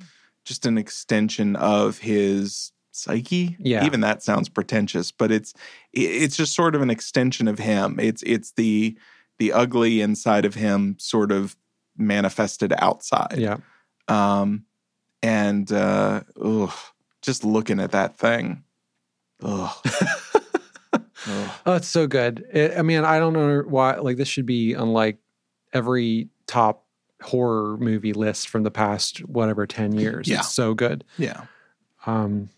A: just an extension of his psyche.
B: Yeah.
A: even that sounds pretentious, but it's it's just sort of an extension of him. It's it's the the ugly inside of him sort of manifested outside.
B: yeah.
A: Um, and uh, ugh, just looking at that thing, ugh.
B: Oh, it's so good. It, I mean, I don't know why. Like, this should be on like every top horror movie list from the past whatever ten years.
A: Yeah.
B: It's so good.
A: yeah.
B: Um,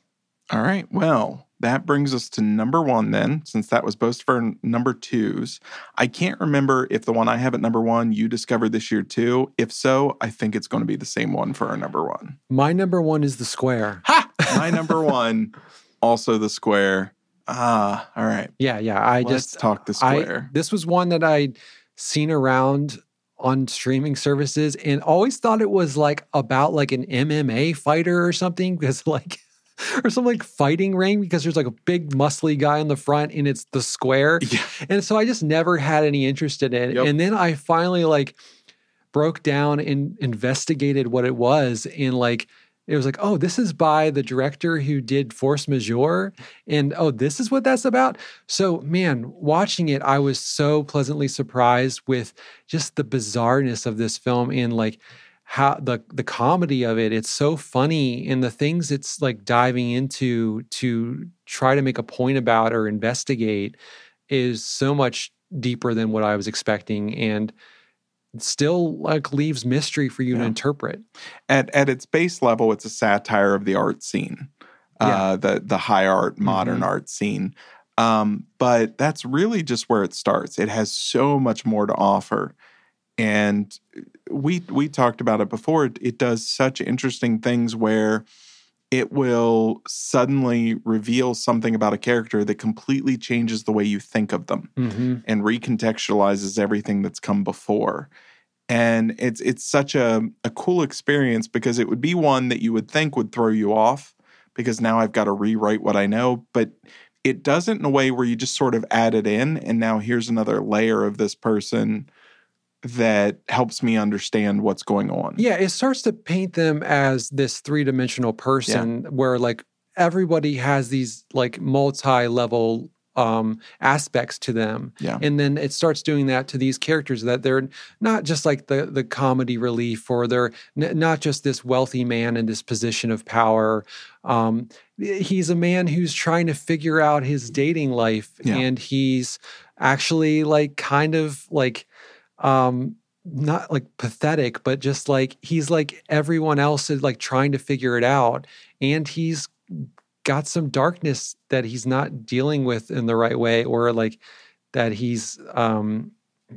A: All right. Well, that brings us to number one then, since that was both for number twos. I can't remember if the one I have at number one you discovered this year too. If so, I think it's going to be the same one for our number one.
B: my number one is the square.
A: Ha! My number one, also the square. Ah, all right.
B: Yeah, yeah. I
A: Let's
B: just
A: talk the
B: I
A: square.
B: this was one that I'd seen around on streaming services and always thought it was like about like an MMA fighter or something because like or some like fighting ring because there's like a big muscly guy in the front and it's the square.
A: yeah.
B: And so I just never had any interest in it.
A: Yep.
B: And then I finally like broke down and investigated what it was and like it was like, oh, this is by the director who did Force Majeure. And oh, this is what that's about. So, man, watching it, I was so pleasantly surprised with just the bizarreness of this film and like how the the comedy of it it's so funny and the things it's like diving into to try to make a point about or investigate is so much deeper than what I was expecting and still like leaves mystery for you
A: Yeah.
B: to interpret.
A: At at its base level, it's a satire of the art scene, uh, the the high art, modern
B: Mhm.
A: art scene. Um, but that's really just where it starts. It has so much more to offer, and we we talked about it before. It, it does such interesting things where it will suddenly reveal something about a character that completely changes the way you think of them
B: Mm-hmm.
A: and recontextualizes everything that's come before. And it's it's such a, a cool experience because it would be one that you would think would throw you off because now I've got to rewrite what I know, but it doesn't in a way where you just sort of add it in and now here's another layer of this person that helps me understand what's going on.
B: Yeah, it starts to paint them as this three dimensional person where like everybody has these like multi level um aspects to them
A: Yeah.
B: and then it starts doing that to these characters that they're not just like the the comedy relief or they're n- not just this wealthy man in this position of power um he's a man who's trying to figure out his dating life
A: Yeah.
B: and he's actually like kind of like um not like pathetic but just like he's like everyone else is like trying to figure it out and he's got some darkness that he's not dealing with in the right way or like that he's um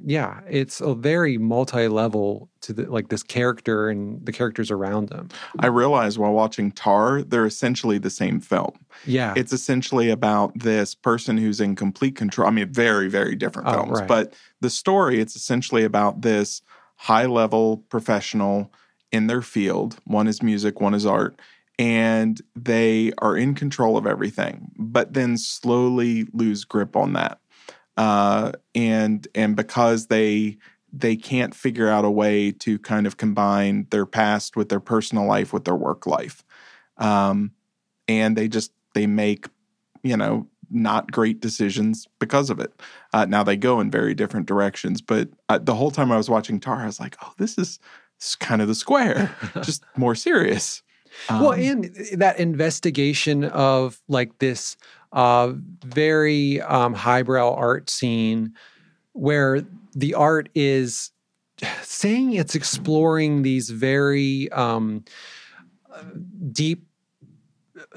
B: yeah it's a very multi-level to the like this character and the characters around him
A: I realized while watching Tar, they're essentially the same film.
B: yeah
A: It's essentially about this person who's in complete control. I mean, very, very different
B: Oh,
A: films,
B: right.
A: but the story, it's essentially about this high level professional in their field. One is music, one is art, and they are in control of everything, but then slowly lose grip on that. Uh, and and because they they can't figure out a way to kind of combine their past with their personal life with their work life. Um, and they just they make you know not great decisions because of it. Uh, now they go in very different directions but uh, the whole time i was watching tar i was like oh this is, this is kind of the square just more serious.
B: Well
A: Um,
B: and that investigation of like this uh very um highbrow art scene where the art is saying it's exploring these very um deep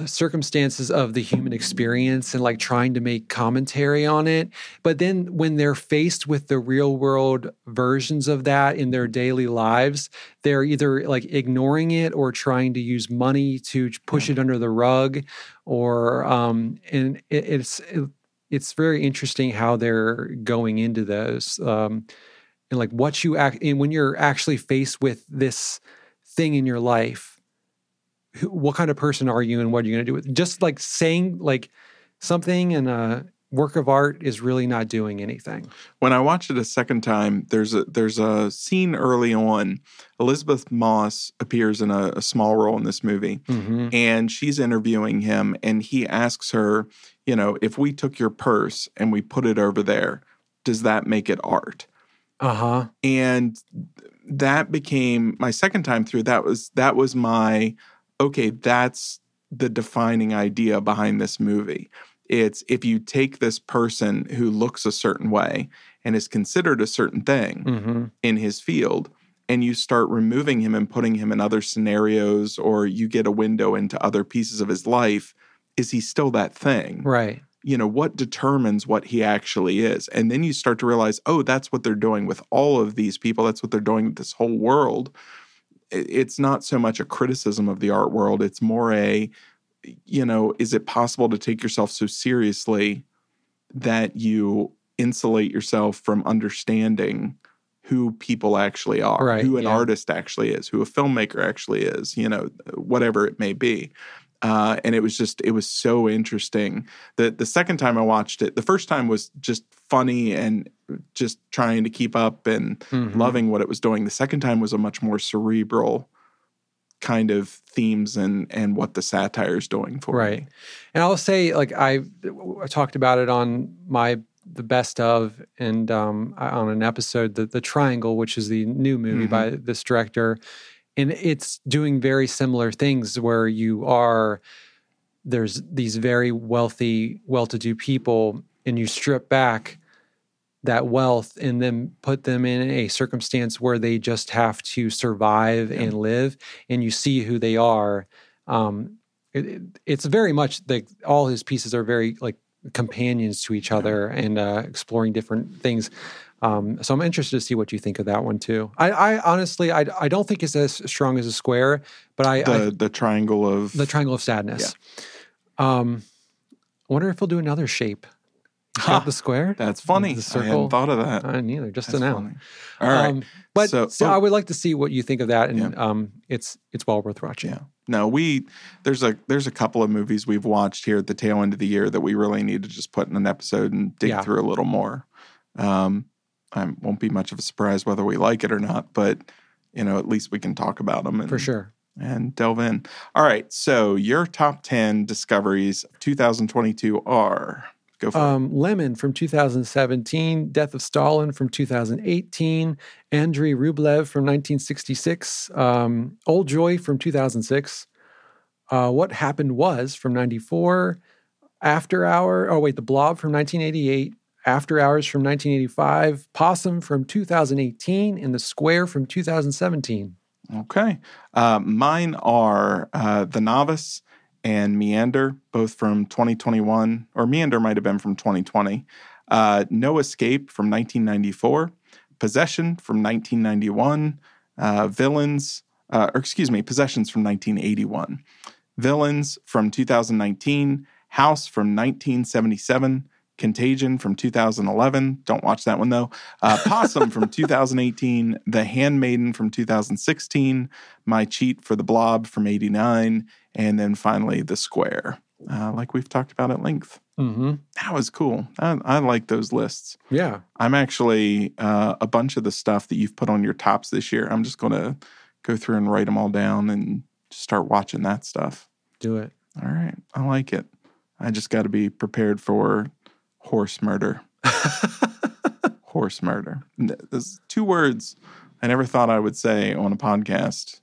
B: circumstances of the human experience and like trying to make commentary on it. But then when they're faced with the real world versions of that in their daily lives they're either like ignoring it or trying to use money to push it under the rug or um and it, it's it, it's very interesting how they're going into those um and like what you act and when you're actually faced with this thing in your life who, what kind of person are you and what are you going to do with just like saying like something in a work of art is really not doing anything.
A: When i watched it a second time there's a there's a scene early on. Elisabeth Moss appears in a, a small role in this movie
B: mm-hmm.
A: and she's interviewing him and he asks her you know if we took your purse and we put it over there does that make it art?
B: Uh-huh.
A: And that became my second time through that was that was my okay that's the defining idea behind this movie. It's if you take this person who looks a certain way and is considered a certain thing
B: mm-hmm.
A: in his field and you start removing him and putting him in other scenarios or you get a window into other pieces of his life is he still that thing?
B: Right.
A: You know what determines what he actually is? And then you start to realize oh that's what they're doing with all of these people. That's what they're doing with this whole world it's not so much a criticism of the art world it's more a you know is it possible to take yourself so seriously that you insulate yourself from understanding who people actually are
B: Right,
A: who an
B: yeah.
A: artist actually is who a filmmaker actually is you know whatever it may be uh, and it was just it was so interesting the the second time I watched it, the first time was just funny and just trying to keep up and
B: Mhm.
A: loving what it was doing. The second time was a much more cerebral kind of themes and and what the satire is doing for
B: Right.
A: me.
B: And I'll say, like I, I talked about it on my the best of and um, on an episode, the the Triangle, which is the new movie
A: Mhm.
B: by this director, and it's doing very similar things where you are there's these very wealthy, well-to-do people, and you strip back that wealth and then put them in a circumstance where they just have to survive
A: Yeah.
B: and live, and you see who they are. Um, it, it- it's very much like all his pieces are very like companions to each other and uh, exploring different things. Um, so I'm interested to see what you think of that one too. I, I honestly, I, I don't think it's as strong as a square, but I, I
A: The the triangle of
B: the triangle of sadness. Um, I wonder if he'll do another shape. Got the square.
A: That's funny.
B: The circle.
A: I hadn't thought of that.
B: I neither. Just
A: That's
B: an
A: funny. All right.
B: Um, but
A: So-
B: so,
A: oh.
B: I would like to see what you think of that, and
A: Yeah.
B: um, it's it's well worth watching.
A: Yeah. No, we there's a there's a couple of movies we've watched here at the tail end of the year that we really need to just put in an episode and dig
B: Yeah.
A: through a little more. Um, I won't be much of a surprise whether we like it or not, but you know, at least we can talk about them and,
B: for sure.
A: and delve in. All right, so your top ten discoveries of 2022 are go for it.
B: Um, Lemon from 2017, Death of Stalin from 2018, Andrei Rublev from 1966, um, Old Joy from 2006, uh, What Happened Was from 94, After Hour, oh wait, The Blob from 1988, After Hours from 1985, Possum from 2018, and The Square from 2017.
A: Okay. Uh, mine are uh, The Novice and Meander, both from 2021, or Meander might have been from 2020. Uh, no Escape from 1994. Possession from 1991. Uh, Villains, uh, or excuse me, Possessions from 1981. Villains from 2019. House from 1977. Contagion from 2011. Don't watch that one though. Uh, Possum from 2018. The Handmaiden from 2016. My Cheat for the Blob from 89. And then finally, The Square, uh, like we've talked about at length.
B: Mm-hmm.
A: That was cool. I, I like those lists.
B: Yeah.
A: I'm actually uh, a bunch of the stuff that you've put on your tops this year. I'm just going to go through and write them all down and just start watching that stuff.
B: Do it.
A: All right. I like it. I just got to be prepared for horse murder. horse murder. There's two words I never thought I would say on a podcast,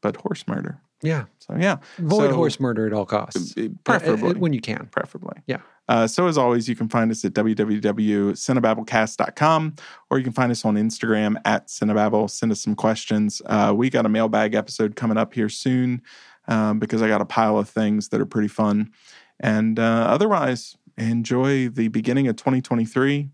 A: but horse murder.
B: Yeah.
A: So, yeah,
B: Avoid
A: So-
B: horse murder at all costs.
A: Uh,
B: uh,
A: preferably.
B: when you can.
A: preferably.
B: Yeah.
A: Uh, so as always, you can find us at www.cinebabblecast.com or you can find us on Instagram at Cinebabble. Send us some questions. Uh, we got a mailbag episode coming up here soon um, because I got a pile of things that are pretty fun. And uh, otherwise, enjoy the beginning of 2023.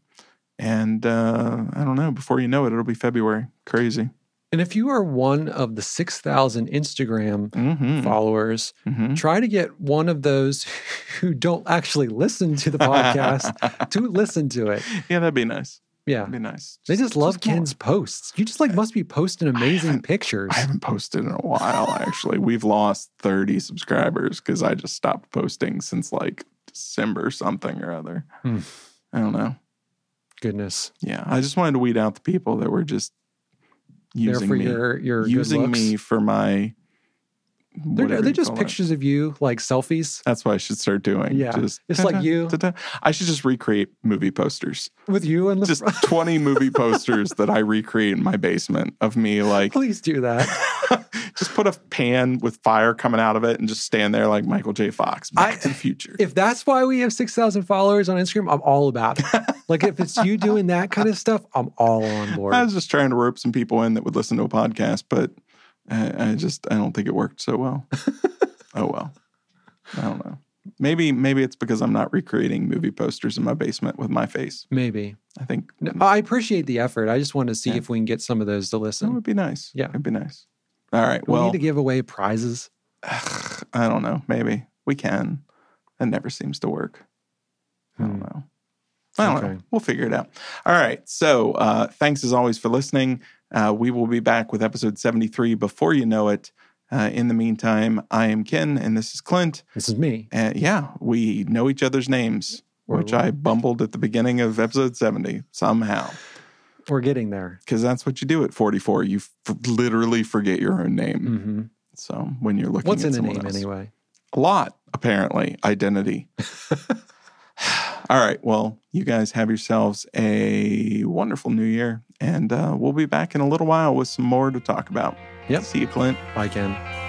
A: And uh, I don't know, before you know it, it'll be February. Crazy.
B: And if you are one of the 6,000 Instagram
A: hmm
B: followers,
A: hmm
B: try to get one of those who don't actually listen to the podcast to listen to it.
A: yeah, that'd be nice.
B: Yeah.
A: That'd be nice.
B: They just love
A: more.
B: Ken's posts. You just like must be posting amazing
A: haven't-
B: pictures.
A: I haven't posted in a while, actually. We've lost 30 subscribers because I just stopped posting since like December something or other.
B: Hmm.
A: I don't know.
B: Goodness.
A: Yeah. I just wanted to weed out the people that were just using
B: for
A: me.
B: your your good
A: using me for my.
B: They're, are they just
A: call it.
B: pictures of you, like selfies
A: That's what I should start doing.
B: Yeah.
A: Just
B: It's like you.
A: ta-ta. I should just recreate movie posters.
B: with you and
A: Just
B: front?
A: 20 movie posters that I recreate in my basement of me like
B: Please do that.
A: just put a pan with fire coming out of it and just stand there like Michael J. Fox, Back
B: I-
A: to the Future.
B: If that's why we have 6,000 followers on Instagram, I'm all about it. like if it's you doing that kind of stuff, I'm all on board.
A: I was just trying to rope some people in that would listen to a podcast, but I, I just I don't think it worked so well. oh well, I don't know. Maybe maybe it's because I'm not recreating movie posters in my basement with my face.
B: Maybe.
A: I think
B: No, I appreciate the effort. I just want to see
A: Yeah.
B: if we can get some of those to
A: that
B: listen.
A: would be nice.
B: Yeah.
A: it'd be nice. All right.
B: Do we need to give away prizes.
A: I don't know. Maybe we can. That never seems to work. I don't
B: Hmm.
A: know. I don't
B: Okay.
A: know. We'll figure it out. All right. So uh, thanks as always for listening. Uh, we will be back with episode 73 before you know it. Uh, in the meantime, I am Ken and this is Clint.
B: This is me.
A: And yeah, we know each other's names,
B: We're-
A: which I bumbled at the beginning of episode 70 somehow.
B: We're getting there.
A: Because that's what you do at 44. You f- literally forget your own name.
B: hmm
A: So when you're looking
B: What's
A: at
B: in a
A: someone
B: name
A: else.
B: anyway?
A: A lot, apparently. Identity. All right. Well, you guys have yourselves a wonderful new year, and uh, we'll be back in a little while with some more to talk about.
B: Yep.
A: See you, Clint.
B: Bye, Ken.